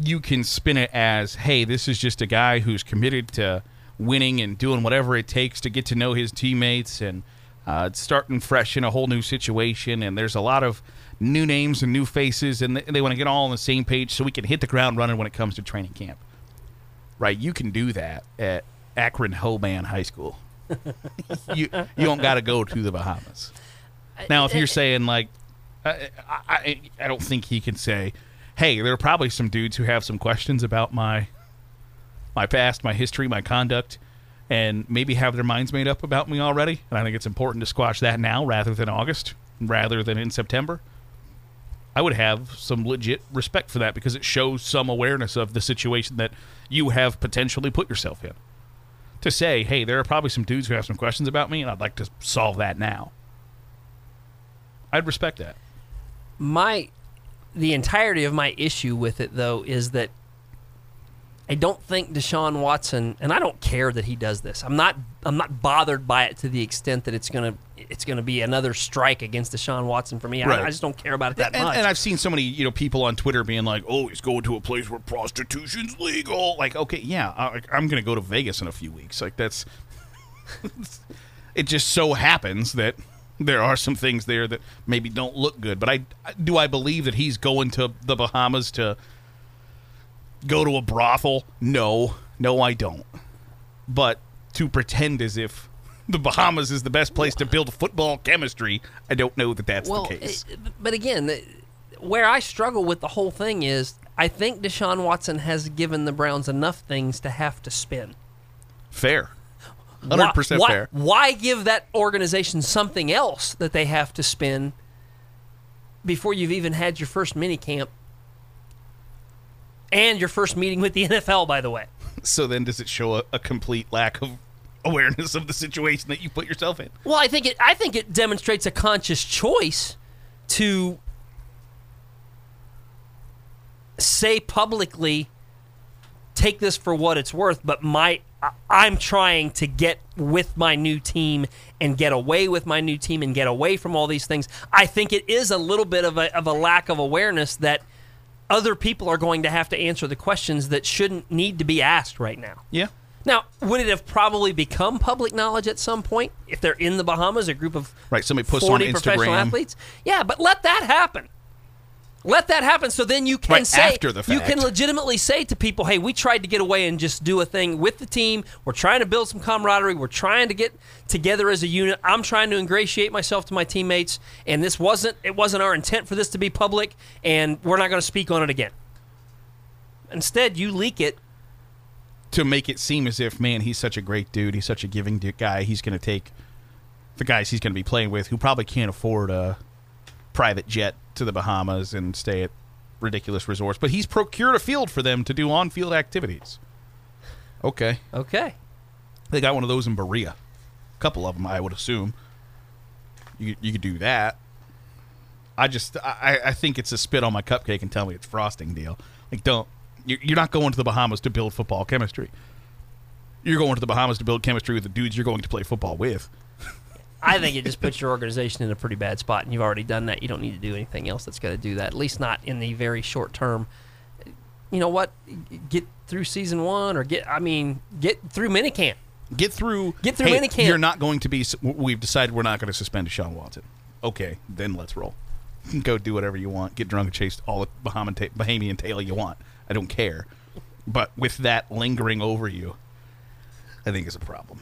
you can spin it as, hey, this is just a guy who's committed to winning and doing whatever it takes to get to know his teammates and Uh, starting fresh in a whole new situation, and there's a lot of new names and new faces, and they, they want to get all on the same page so we can hit the ground running when it comes to training camp. Right? You can do that at Akron Hoban High School. you you don't got to go to the Bahamas. Now, if you're saying like, I, I I don't think he can say, hey, there are probably some dudes who have some questions about my my past, my history, my conduct, and maybe have their minds made up about me already. And I think it's important to squash that now rather than August, rather than in September. I would have some legit respect for that because it shows some awareness of the situation that you have potentially put yourself in. To say, hey, there are probably some dudes who have some questions about me, and I'd like to solve that now. I'd respect that. my the entirety of my issue with it though is that I don't think Deshaun Watson and I don't care that he does this. I'm not I'm not bothered by it to the extent that it's gonna it's gonna be another strike against Deshaun Watson for me. I- I, just don't care about it that and, much. and I've seen so many, you know, people on Twitter being like, "Oh, he's going to a place where prostitution's legal." Like, okay, yeah, I, I'm going to go to Vegas in a few weeks. Like, that's. it just so happens that there are some things there that maybe don't look good. But I do I believe that he's going to the Bahamas to go to a brothel? No, no, I don't. But to pretend as if the Bahamas is the best place to build football chemistry, I don't know that that's well, the case. it- but again, the- where I struggle with the whole thing is I think Deshaun Watson has given the Browns enough things to have to spin. Fair. 100% why, fair. Why give that organization something else that they have to spend before you've even had your first mini camp and your first meeting with the NFL, by the way? So then does it show a, a complete lack of awareness of the situation that you put yourself in? Well, I think it. I think it demonstrates a conscious choice to say publicly, "Take this for what it's worth," but my I'm trying to get with my new team and get away with my new team and get away from all these things. I think it is a little bit of a, of a lack of awareness that other people are going to have to answer the questions that shouldn't need to be asked right now. Yeah. Now, would it have probably become public knowledge at some point if they're in the Bahamas, a group of Right, somebody on 40 professional Instagram. athletes? Yeah, but let that happen. Let that happen so then you can Right, say after the you can legitimately say to people, "Hey, we tried to get away and just do a thing with the team. We're trying to build some camaraderie. We're trying to get together as a unit. I'm trying to ingratiate myself to my teammates, and this wasn't it wasn't our intent for this to be public, and we're not going to speak on it again." Instead, you leak it To make it seem as if, man, he's such a great dude. He's such a giving guy. He's going to take the guys he's going to be playing with who probably can't afford a private jet to the Bahamas and stay at ridiculous resorts, but he's procured a field for them to do on field activities. Okay. Okay. They got one of those in Berea. A couple of them, I would assume. You you could do that. I just I, I think it's a spit on my cupcake and tell me it's frosting deal. Like don't you're, you're not going to the Bahamas to build football chemistry. You're going to the Bahamas to build chemistry with the dudes you're going to play football with. I think it just puts your organization in a pretty bad spot, and you've already done that. You don't need to do anything else that's going to do that. At least not in the very short term. You know what? Get through season one, or get I mean, get through minicamp. Get through. Get through hey, minicamp. You're not going to be. We've decided we're not going to suspend Deshaun Watson. Okay, then let's roll. Go do whatever you want. Get drunk and chase all the Bahamian, ta- Bahamian tail you want. I don't care. But with that lingering over you, I think is a problem.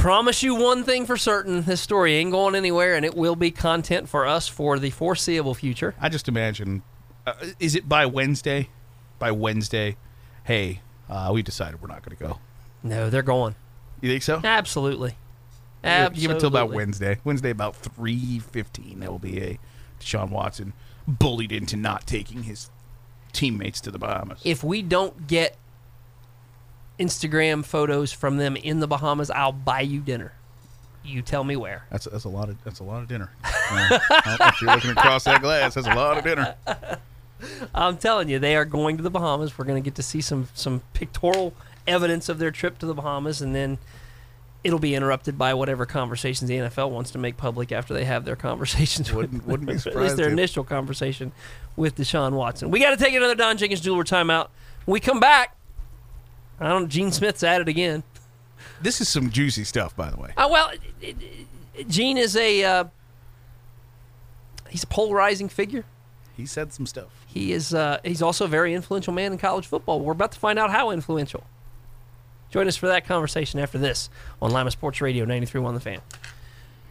Promise you one thing for certain: this story ain't going anywhere, and it will be content for us for the foreseeable future. I just imagine. Uh, is it by Wednesday? By Wednesday, hey, uh, we decided we're not going to go. No, they're going. You think so? Absolutely. Give it till about Wednesday. Wednesday about three fifteen. There will be a Deshaun Watson bullied into not taking his teammates to the Bahamas. If we don't get Instagram photos from them in the Bahamas, I'll buy you dinner. You tell me where. That's that's a lot of that's a lot of dinner. Uh, if you're looking across that glass, that's a lot of dinner. I'm telling you, they are going to the Bahamas. We're going to get to see some some pictorial evidence of their trip to the Bahamas, and then it'll be interrupted by whatever conversations the NFL wants to make public after they have their conversations. Wouldn't- with, wouldn't be surprised. at least their initial conversation with Deshaun Watson. We got to take another Don Jenkins jeweler timeout. When we come back. I don't. Gene Smith's at it again. This is some juicy stuff, by the way. Uh, well, it, it, it- Gene is a uh, he's a polarizing figure. He said some stuff. He is uh, he's also a very influential man in college football. We're about to find out how influential. Join us for that conversation after this on Lima Sports Radio 93.1 The Fan.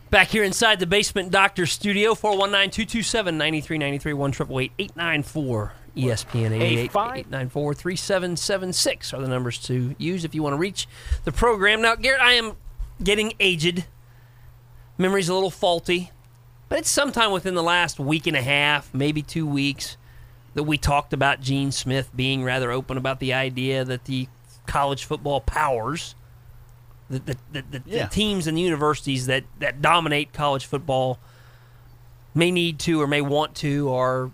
Back here inside the Basement Doctor Studio, 419-227-9393, 1 ESPN 88 894 3776 are the numbers to use if you want to reach the program. Now, Garrett, I am getting aged. Memory's a little faulty, but it's sometime within the last week and a half, maybe two weeks, that we talked about Gene Smith being rather open about the idea that the college football powers, the, the, the, the, Yeah. the teams and the universities that, that dominate college football may need to or may want to or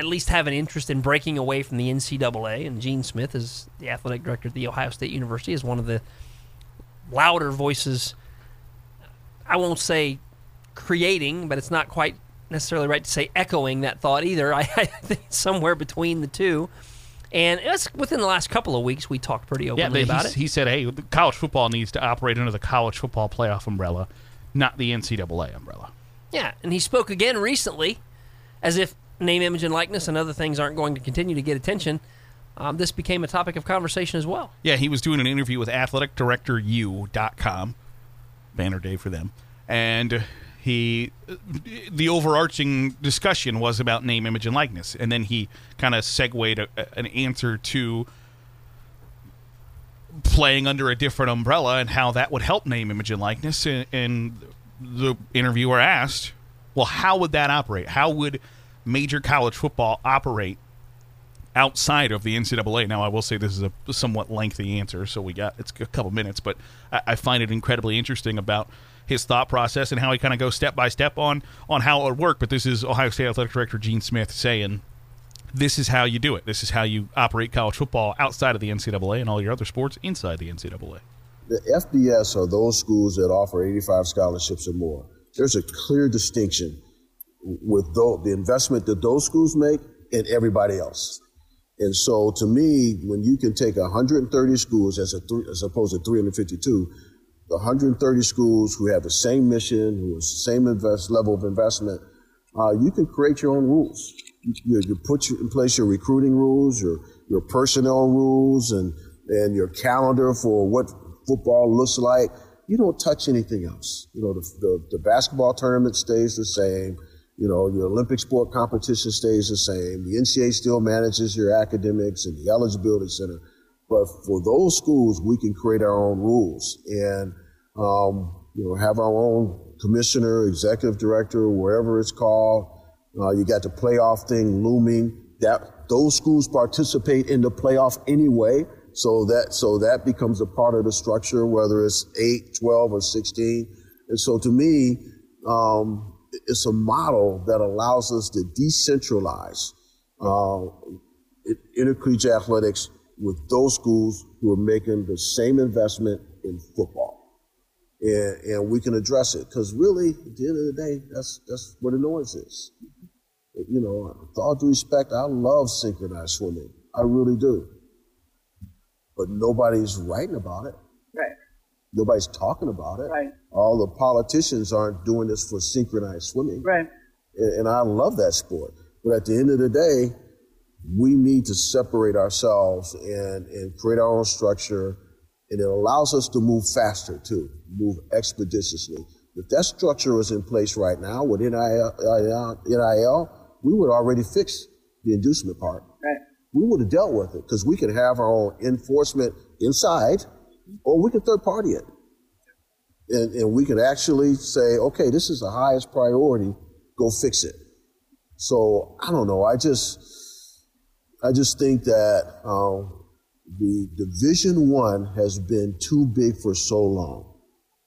at least have an interest in breaking away from the NCAA. And Gene Smith is the athletic director at the Ohio State University, is one of the louder voices. I won't say creating, but it's not quite necessarily right to say echoing that thought either. I, I think somewhere between the two. And it's within the last couple of weeks we talked pretty Yeah, openly but about it. he said, "Hey, college football needs to operate under the college football playoff umbrella, not the NCAA umbrella." Yeah, and he spoke again recently, as if name, image, and likeness and other things aren't going to continue to get attention. Um, this became a topic of conversation as well. Yeah, he was doing an interview with athleticdirectoru.com, banner day for them, and he the overarching discussion was about name, image, and likeness, and then he kind of segued a, an answer to playing under a different umbrella and how that would help name, image, and likeness. And, and the interviewer asked, "Well, how would that operate? How would major college football operate outside of the NCAA. Now, I will say this is a somewhat lengthy answer, so we got it's a couple minutes, but I, I find it incredibly interesting about his thought process and how he kind of goes step by step on on how it would work. But this is Ohio State Athletic Director Gene Smith saying. This is how you do it. This is how you operate college football outside of the NCAA and all your other sports inside the NCAA. The FBS are those schools that offer 85 scholarships or more. There's a clear distinction with tho- the investment that those schools make and everybody else. And so, to me, when you can take 130 schools as, a as opposed to 352, the 130 schools who have the same mission, who have the same invest, level of investment, uh, you can create your own rules. You, you, put you- in place your recruiting rules, your your personnel rules, and and your calendar for what football looks like. You don't touch anything else. You know, the, the, the basketball tournament stays the same. You know, your Olympic sport competition stays the same. The NCAA still manages your academics and the eligibility center. But for those schools, we can create our own rules and, um, you know, have our own commissioner, executive director, wherever it's called. Uh, you got the playoff thing looming. That those schools participate in the playoff anyway. So that so that becomes a part of the structure, whether it's 8, 12, or 16. And so to me, um, it's a model that allows us to decentralize uh, intercollegiate athletics with those schools who are making the same investment in football. And, and we can address it because really, at the end of the day, that's, that's the noise is. You know, with all due respect, I love synchronized swimming. I really do. But nobody's writing about it. Right. Nobody's talking about it. Right. All the politicians aren't doing this for synchronized swimming. Right. And, and I love that sport. But at the end of the day, we need to separate ourselves and, and create our own structure. And it allows us to move faster too, move expeditiously. If that structure was in place right now with NIL, NIL we would already fix the inducement part. Right. We would have dealt with it because we could have our own enforcement inside or we can third party it. And, and we could actually say, okay, this is the highest priority, go fix it. So I don't know. I just, I just think that um, the Division One has been too big for so long.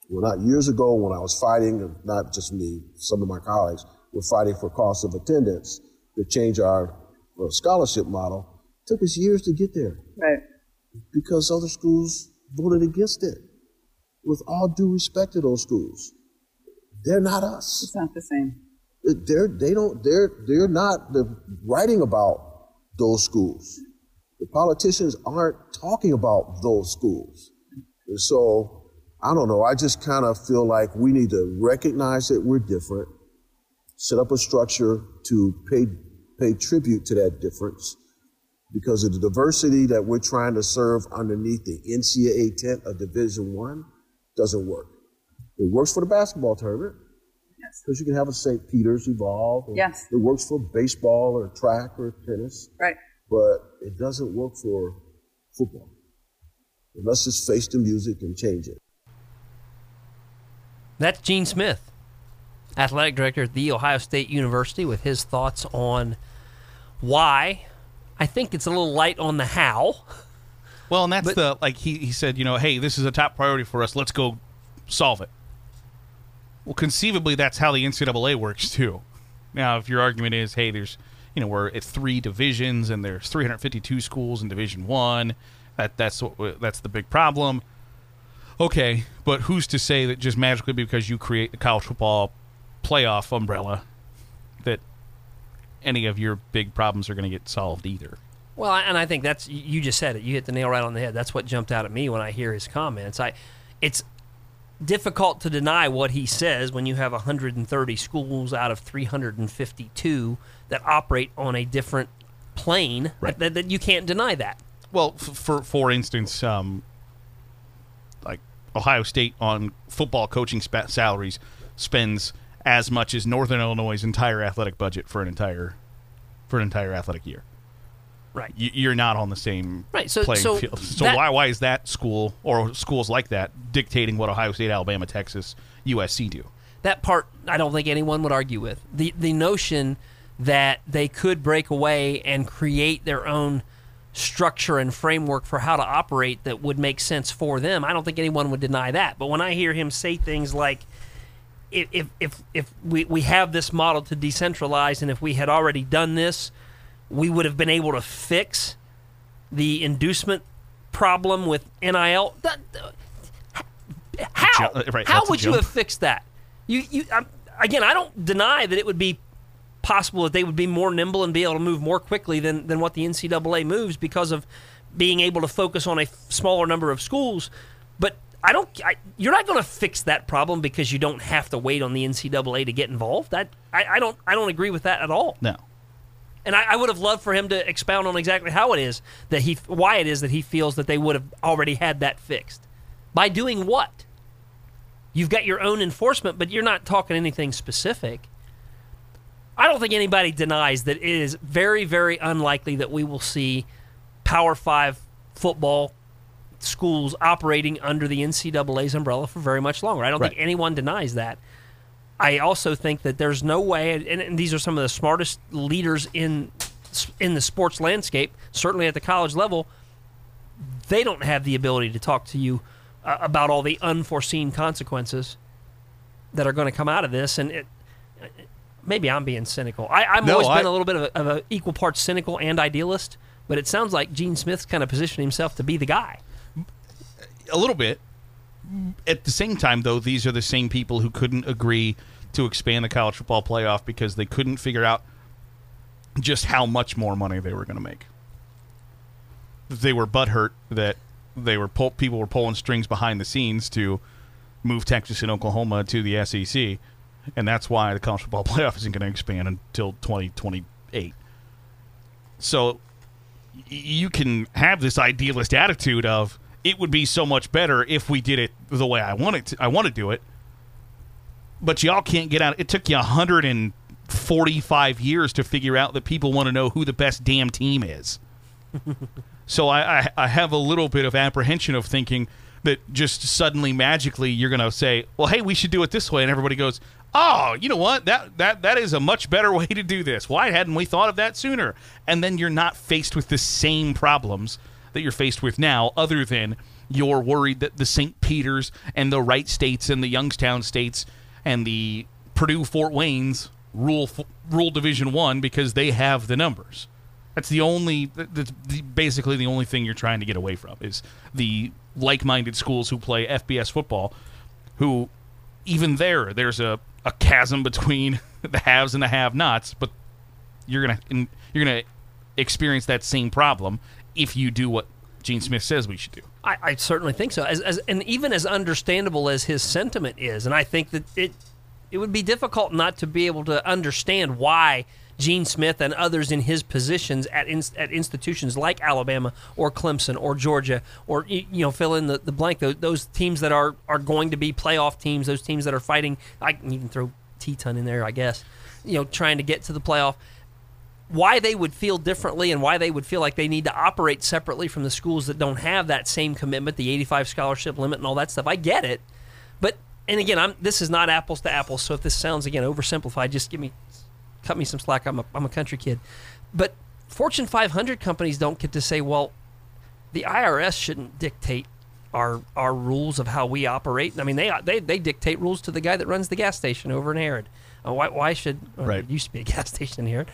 Well, not years ago when I was fighting, not just me, some of my colleagues were fighting for cost of attendance to change our uh, scholarship model. took us years to get there Right. because other schools voted against it. With all due respect to those schools, they're not us It's not the same. they're they don't they're they're not the, writing about those schools. The politicians aren't talking about those schools, and so I don't know. I just kind of feel like we need to recognize that we're different, set up a structure to pay pay tribute to that difference because of the diversity that we're trying to serve underneath the NCAA tent of Division One doesn't work. It works for the basketball tournament because you can have a St. Peter's evolve. or Yes. It works for baseball or track or tennis, Right. but it doesn't work for football. Let's just face the music and change it. That's Gene Smith, athletic director at The Ohio State University, with his thoughts on why. I think it's a little light on the how. Well, and that's But- the like he he said, you know, hey, this is a top priority for us. Let's go solve it. Well, conceivably, that's how the NCAA works too. Now, if your argument is, hey, there's you know we're at three divisions and there's 352 schools in Division One, that that's what that's the big problem. Okay, but who's to say that just magically because you create the college football playoff umbrella any of your big problems are going to get solved either? Well, and I think that's you just said it. You hit the nail right on the head. That's what jumped out at me when I hear his comments. I, it's difficult to deny what he says when you have 130 schools out of 352 that operate on a different plane. Right. That, that you can't deny that. Well, f- for for instance, um, like Ohio State on football coaching spa- salaries spends as much as Northern Illinois' entire athletic budget for an entire for an entire athletic year. Right. You, you're not on the same Right, so- playing so field. So that- why why is that school or schools like that dictating what Ohio State, Alabama, Texas, USC do? that part I don't think anyone would argue with. The the notion that they could break away and create their own structure and framework for how to operate that would make sense for them, I don't think anyone would deny that. But when I hear him say things like if if if, we, we have this model to decentralize and if we had already done this, we would have been able to fix the inducement problem with NIL. That, how? Right, how would you have fixed that? You, you, um, again, I don't deny that it would be possible that they would be more nimble and be able to move more quickly than, than what the NCAA moves because of being able to focus on a f- smaller number of schools. But I don't. I, you're not going to fix that problem because you don't have to wait on the NCAA to get involved. That I, I don't. I don't agree with that at all. No. And I, I would have loved for him to expound on exactly how it is that he, why it is that he feels that they would have already had that fixed. By doing what? You've got your own enforcement, but you're not talking anything specific. I don't think anybody denies that it is very, very unlikely that we will see Power Five football schools operating under the NCAA's umbrella for very much longer. I don't Right. think anyone denies that. I also think that there's no way, and, and these are some of the smartest leaders in in the sports landscape, certainly at the college level. They don't have the ability to talk to you uh, about all the unforeseen consequences that are going to come out of this. And it, maybe I'm being cynical. I, I've No, always I- been a little bit of a, of a equal parts cynical and idealist, but it sounds like Gene Smith's kind of positioned himself to be the guy. A little bit. At the same time, though, these are the same people who couldn't agree to expand the college football playoff because they couldn't figure out just how much more money they were going to make. They were butthurt that they were pull, people were pulling strings behind the scenes to move Texas and Oklahoma to the SEC, and that's why the college football playoff isn't going to expand until 2028. So you can have this idealist attitude of it would be so much better if we did it the way I want it to, I want to do it. But y'all can't get out. It took you 145 years to figure out that people want to know who the best damn team is. so I, I, I have a little bit of apprehension of thinking that just suddenly magically you're going to say, "Well, hey, we should do it this way," and everybody goes, "Oh, you know what? That that that is a much better way to do this. Why hadn't we thought of that sooner?" And then you're not faced with the same problems that you're faced with now, other than you're worried that the St. Peter's and the Wright states and the Youngstown states and the Purdue Fort Wayne's rule rule Division One because they have the numbers. That's the only. That's basically the only thing you're trying to get away from is the like-minded schools who play FBS football, who even there there's a, a chasm between the haves and the have-nots. But you're gonna you're gonna experience that same problem if you do what Gene Smith says we should do. I, I certainly think so. As, as and even as understandable as his sentiment is, and I think that it it would be difficult not to be able to understand why Gene Smith and others in his positions at in, at institutions like Alabama or Clemson or Georgia or you know fill in the, the blank those, those teams that are are going to be playoff teams, those teams that are fighting. I can even throw Teton in there, I guess. You know, trying to get to the playoff why they would feel differently and why they would feel like they need to operate separately from the schools that don't have that same commitment, the 85 scholarship limit and all that stuff. I get it. But and again, I'm this is not apples to apples, so if this sounds again oversimplified, just give me cut me some slack. I'm a I'm a country kid. But Fortune 500 companies don't get to say, well, the IRS shouldn't dictate our our rules of how we operate. I mean, they they they dictate rules to the guy that runs the gas station over in Harrod. Uh, why, why should uh, Right. it used to be a gas station here?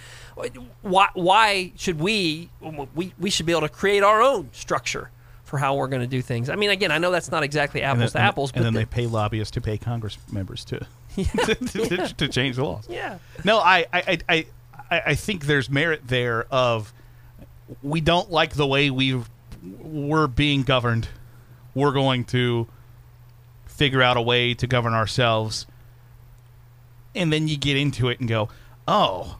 Why why should we we we should be able to create our own structure for how we're going to do things? I mean, again, I know that's not exactly apples to apples, and but then the- they pay lobbyists to pay Congress members to to, to change the laws. yeah. No, I, I, I, I, I think there's merit there of we don't like the way we we're being governed. We're going to figure out a way to govern ourselves. And then you get into it and go, oh,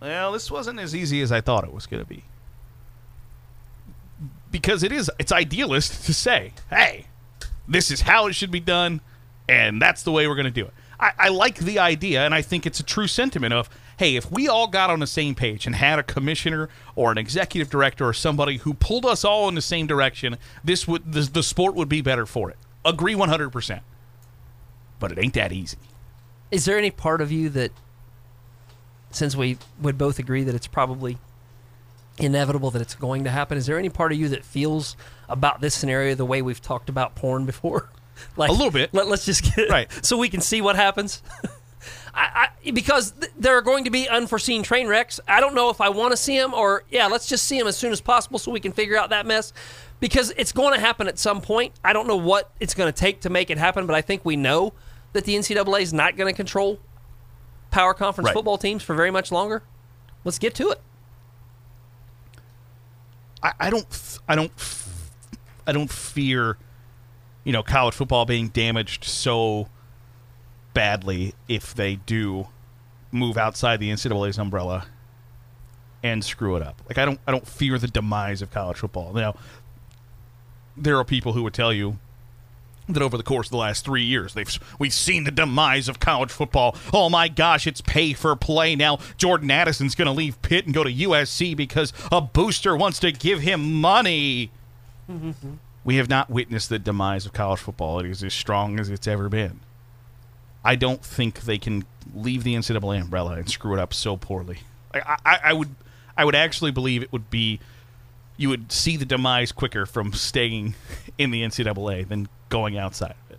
well, this wasn't as easy as I thought it was going to be. Because it is, it's idealist to say, hey, this is how it should be done, and that's the way we're going to do it. I, I like the idea, and I think it's a true sentiment of, hey, if we all got on the same page and had a commissioner or an executive director or somebody who pulled us all in the same direction, this would the, the sport would be better for it. Agree one hundred percent. But it ain't that easy. Is there any part of you that, since we would both agree that it's probably inevitable that it's going to happen, is there any part of you that feels about this scenario the way we've talked about porn before? like A little bit. Let, us just get Right. so we can see what happens. I, I, because th- there are going to be unforeseen train wrecks. I don't know if I want to see them or yeah, let's just see them as soon as possible so we can figure out that mess. Because it's going to happen at some point. I don't know what it's going to take to make it happen, but I think we know that the NCAA is not going to control power conference Right. football teams for very much longer. Let's get to it. I, I don't I don't I don't fear you know college football being damaged so badly if they do move outside the NCAA's umbrella and screw it up. Like I don't I don't fear the demise of college football. Now there are people who would tell you that over the course of the last three years, they've we've seen the demise of college football. Oh my gosh, it's pay for play now. Jordan Addison's going to leave Pitt and go to USC because a booster wants to give him money. we have not witnessed the demise of college football. It is as strong as it's ever been. I don't think they can leave the NCAA umbrella and screw it up so poorly. I, I, I would, I would actually believe it would be you would see the demise quicker from staying in the NCAA than going outside of it.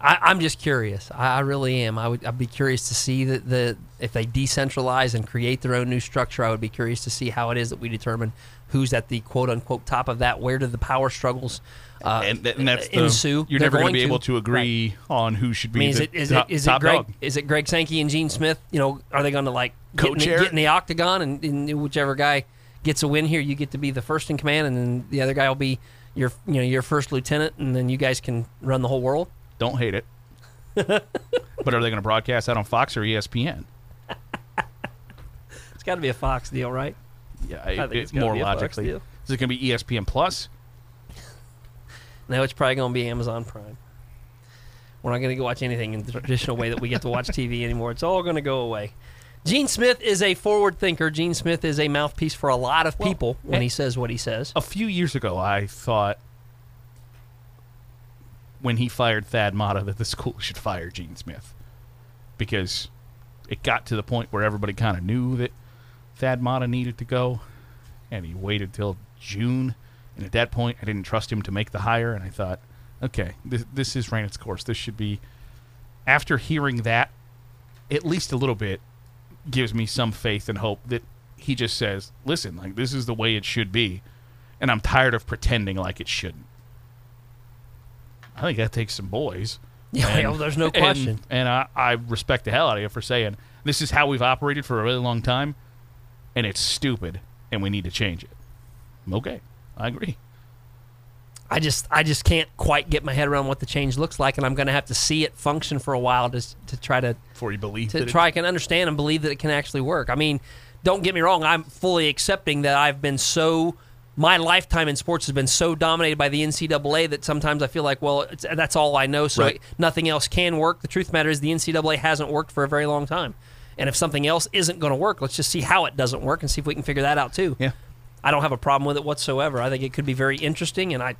I, I'm just curious. I, I really am. I would. I'd be curious to see that the if they decentralize and create their own new structure. I would be curious to see how it is that we determine who's at the quote unquote top of that. Where do the power struggles uh, and, and that's the, ensue? You're never going to be able to agree on who should I be mean, is the it is top, it is it Greg dog. is it Greg Sankey and Gene Smith? You know, are they going to like get in, the- get in the octagon and, and whichever guy gets a win here, you get to be the first in command, and then the other guy will be your you know your first lieutenant, and then you guys can run the whole world. Don't hate it. but are they going to broadcast that on Fox or ESPN? It's got to be a Fox deal, right? Yeah, I think it's it- more be a Fox logically. Is it going to be ESPN Plus? No, it's probably going to be Amazon Prime. We're not going to go watch anything in the traditional way that we get to watch TV anymore. It's all going to go away. Gene Smith is a forward thinker. Gene Smith is a mouthpiece for a lot of Well, people when he says what he says. a few years ago, I thought when he fired Thad Matta that the school should fire Gene Smith because it got to the point where everybody kind of knew that Thad Matta needed to go, and he waited till June. And at that point, I didn't trust him to make the hire, and I thought, okay, this, this is ran its course. This should be. After hearing that, at least a little bit, gives me some faith and hope that he just says, listen, like this is the way it should be, and I'm tired of pretending like it shouldn't. I think that takes some boys. Yeah, And- well, there's no and- question. And, I, I respect the hell out of you for saying this is how we've operated for a really long time, and it's stupid, and we need to change it. Okay, I agree. I just I just can't quite get my head around what the change looks like, and I'm going to have to see it function for a while to to try to Before you believe to that it- try can understand and believe that it can actually work. I mean, don't get me wrong, I'm fully accepting that I've been so my lifetime in sports has been so dominated by the NCAA that sometimes I feel like, well, it's, that's all I know, so Right. nothing else can work. The truth of the matter is the NCAA hasn't worked for a very long time. And if something else isn't going to work, let's just see how it doesn't work and see if we can figure that out too. Yeah. I don't have a problem with it whatsoever. I think it could be very interesting, and I,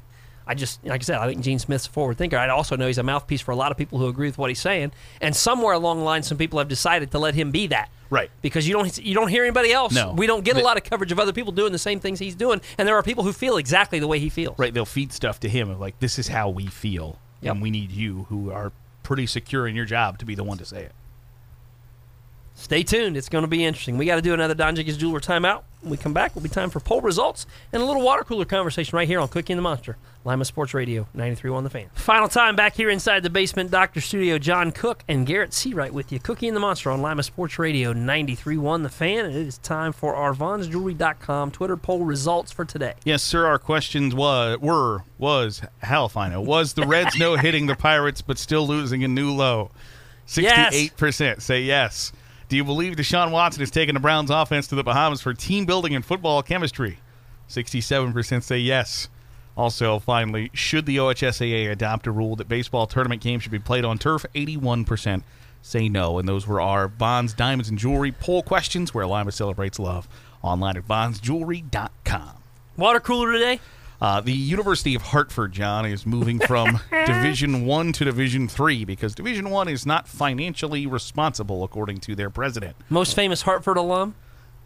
I just like I said, I think Gene Smith's a forward thinker. I also know he's a mouthpiece for a lot of people who agree with what he's saying, and somewhere along the line, some people have decided to let him be that. Right. Because you don't you don't hear anybody else. No. We don't get a lot of coverage of other people doing the same things he's doing, and there are people who feel exactly the way he feels. right, they'll feed stuff to him of like, this is how we feel, Yep. and we need you, who are pretty secure in your job, to be the one to say it. Stay tuned. It's going to be interesting. We got to do another Don Jenkins Jeweler timeout. When we come back, it'll be time for poll results and a little water cooler conversation right here on Cookie and the Monster, Lima Sports Radio, 93.1 The Fan. Final time back here inside the basement doctor studio. John Cook and Garrett Seawright with you. Cookie and the Monster on Lima Sports Radio, 93.1 The Fan. And it is time for our VonsJewelry.com Twitter poll results for today. Yes, sir. Our questions was were was hell if I know was the Reds no hitting the Pirates but still losing a new low. Sixty-eight percent say yes. Do you believe Deshaun Watson has taken the Browns' offense to the Bahamas for team building and football chemistry? Sixty-seven percent say yes. Also, finally, should the OHSAA adopt a rule that baseball tournament games should be played on turf? Eighty-one percent say no, and those were our Von's, diamonds, and jewelry poll questions. Where Lima celebrates love online at VonsJewelry.com. Water cooler today? Uh, the University of Hartford, John, is moving from Division One to Division Three because Division One is not financially responsible, according to their president. Most famous Hartford alum?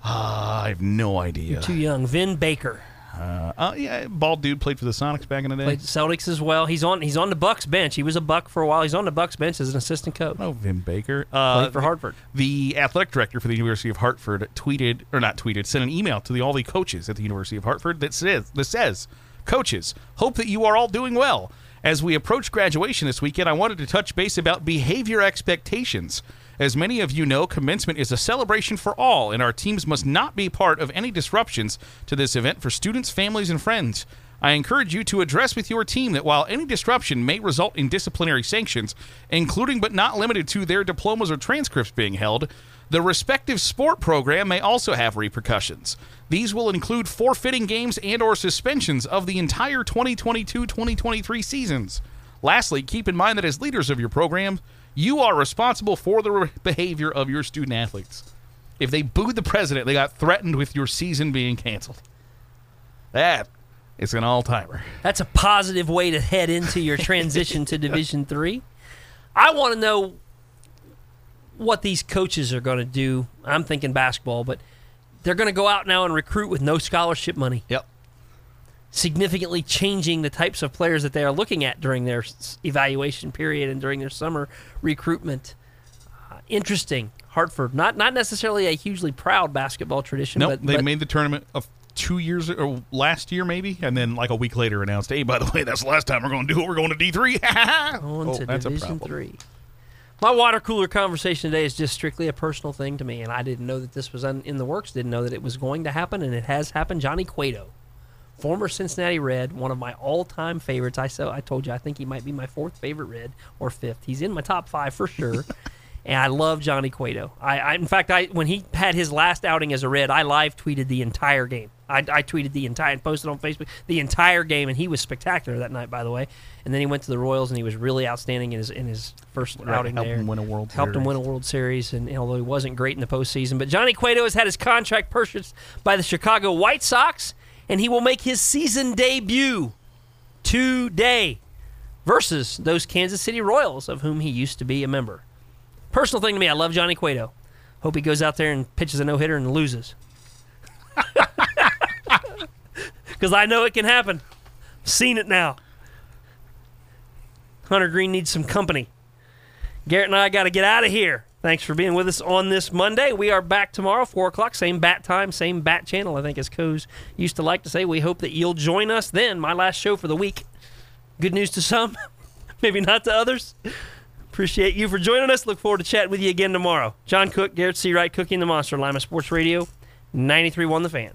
Uh, I have no idea. You're Too young. Vin Baker. Uh, uh, yeah, bald dude played for the Sonics back in the day. Played Celtics as well. He's on he's on the Bucks bench. He was a Buck for a while. He's on the Bucks bench as an assistant coach. Oh, Vin Baker. Uh, Played for Hartford. The athletic director for the University of Hartford tweeted, or not tweeted, sent an email to the, all the coaches at the University of Hartford that says, that says, "Coaches, hope that you are all doing well. As we approach graduation this weekend, I wanted to touch base about behavior expectations. As many of you know, commencement is a celebration for all, and our teams must not be part of any disruptions to this event for students, families, and friends." I encourage you to address with your team that while any disruption may result in disciplinary sanctions, including but not limited to their diplomas or transcripts being held, the respective sport program may also have repercussions. These will include forfeiting games and or suspensions of the entire 2022-2023 seasons. Lastly, keep in mind that as leaders of your program, you are responsible for the re- behavior of your student athletes. If they booed the president, they got threatened with your season being canceled. That is an all-timer. That's a positive way to head into your transition to Division Three. I want to know what these coaches are going to do. I'm thinking basketball, but they're going to go out now and recruit with no scholarship money, Yep. significantly changing the types of players that they are looking at during their evaluation period and during their summer recruitment. Uh, interesting. Hartford, not not necessarily a hugely proud basketball tradition, Nope, they but made the tournament of two years or last year maybe, and then like a week later announced, "Hey, by the way, that's the last time we're going to do it. We're going to D three. on oh, to that's a Division problem. Three. My water cooler conversation today is just strictly a personal thing to me, and I didn't know that this was un- in the works. Didn't know that it was going to happen, and it has happened. Johnny Cueto, former Cincinnati Red, one of my all-time favorites. I so I told you I think he might be my fourth favorite Red or fifth. He's in my top five for sure. And I love Johnny Cueto. I, I, in fact, I when he had his last outing as a Red, I live tweeted the entire game. I, I tweeted the entire, and posted on Facebook the entire game, and he was spectacular that night, by the way. And then he went to the Royals, and he was really outstanding in his in his first Right, outing helped there. him win a World helped him Series. win a World Series, and although he wasn't great in the postseason, but Johnny Cueto has had his contract purchased by the Chicago White Sox, and he will make his season debut today versus those Kansas City Royals, of whom he used to be a member. Personal thing to me, I love Johnny Cueto. Hope he goes out there and pitches a no hitter and loses. Because I know it can happen. Seen it now. Hunter Greene needs some company. Garrett and I got to get out of here. Thanks for being with us on this Monday. We are back tomorrow, 4 o'clock, same bat time, same bat channel, I think, as Coes used to like to say. We hope that you'll join us then. My last show for the week. Good news to some, maybe not to others. Appreciate you for joining us. Look forward to chatting with you again tomorrow. John Cook, Garrett Seawright, Cookie and the Monster, Lima Sports Radio, 93.1 The Fan.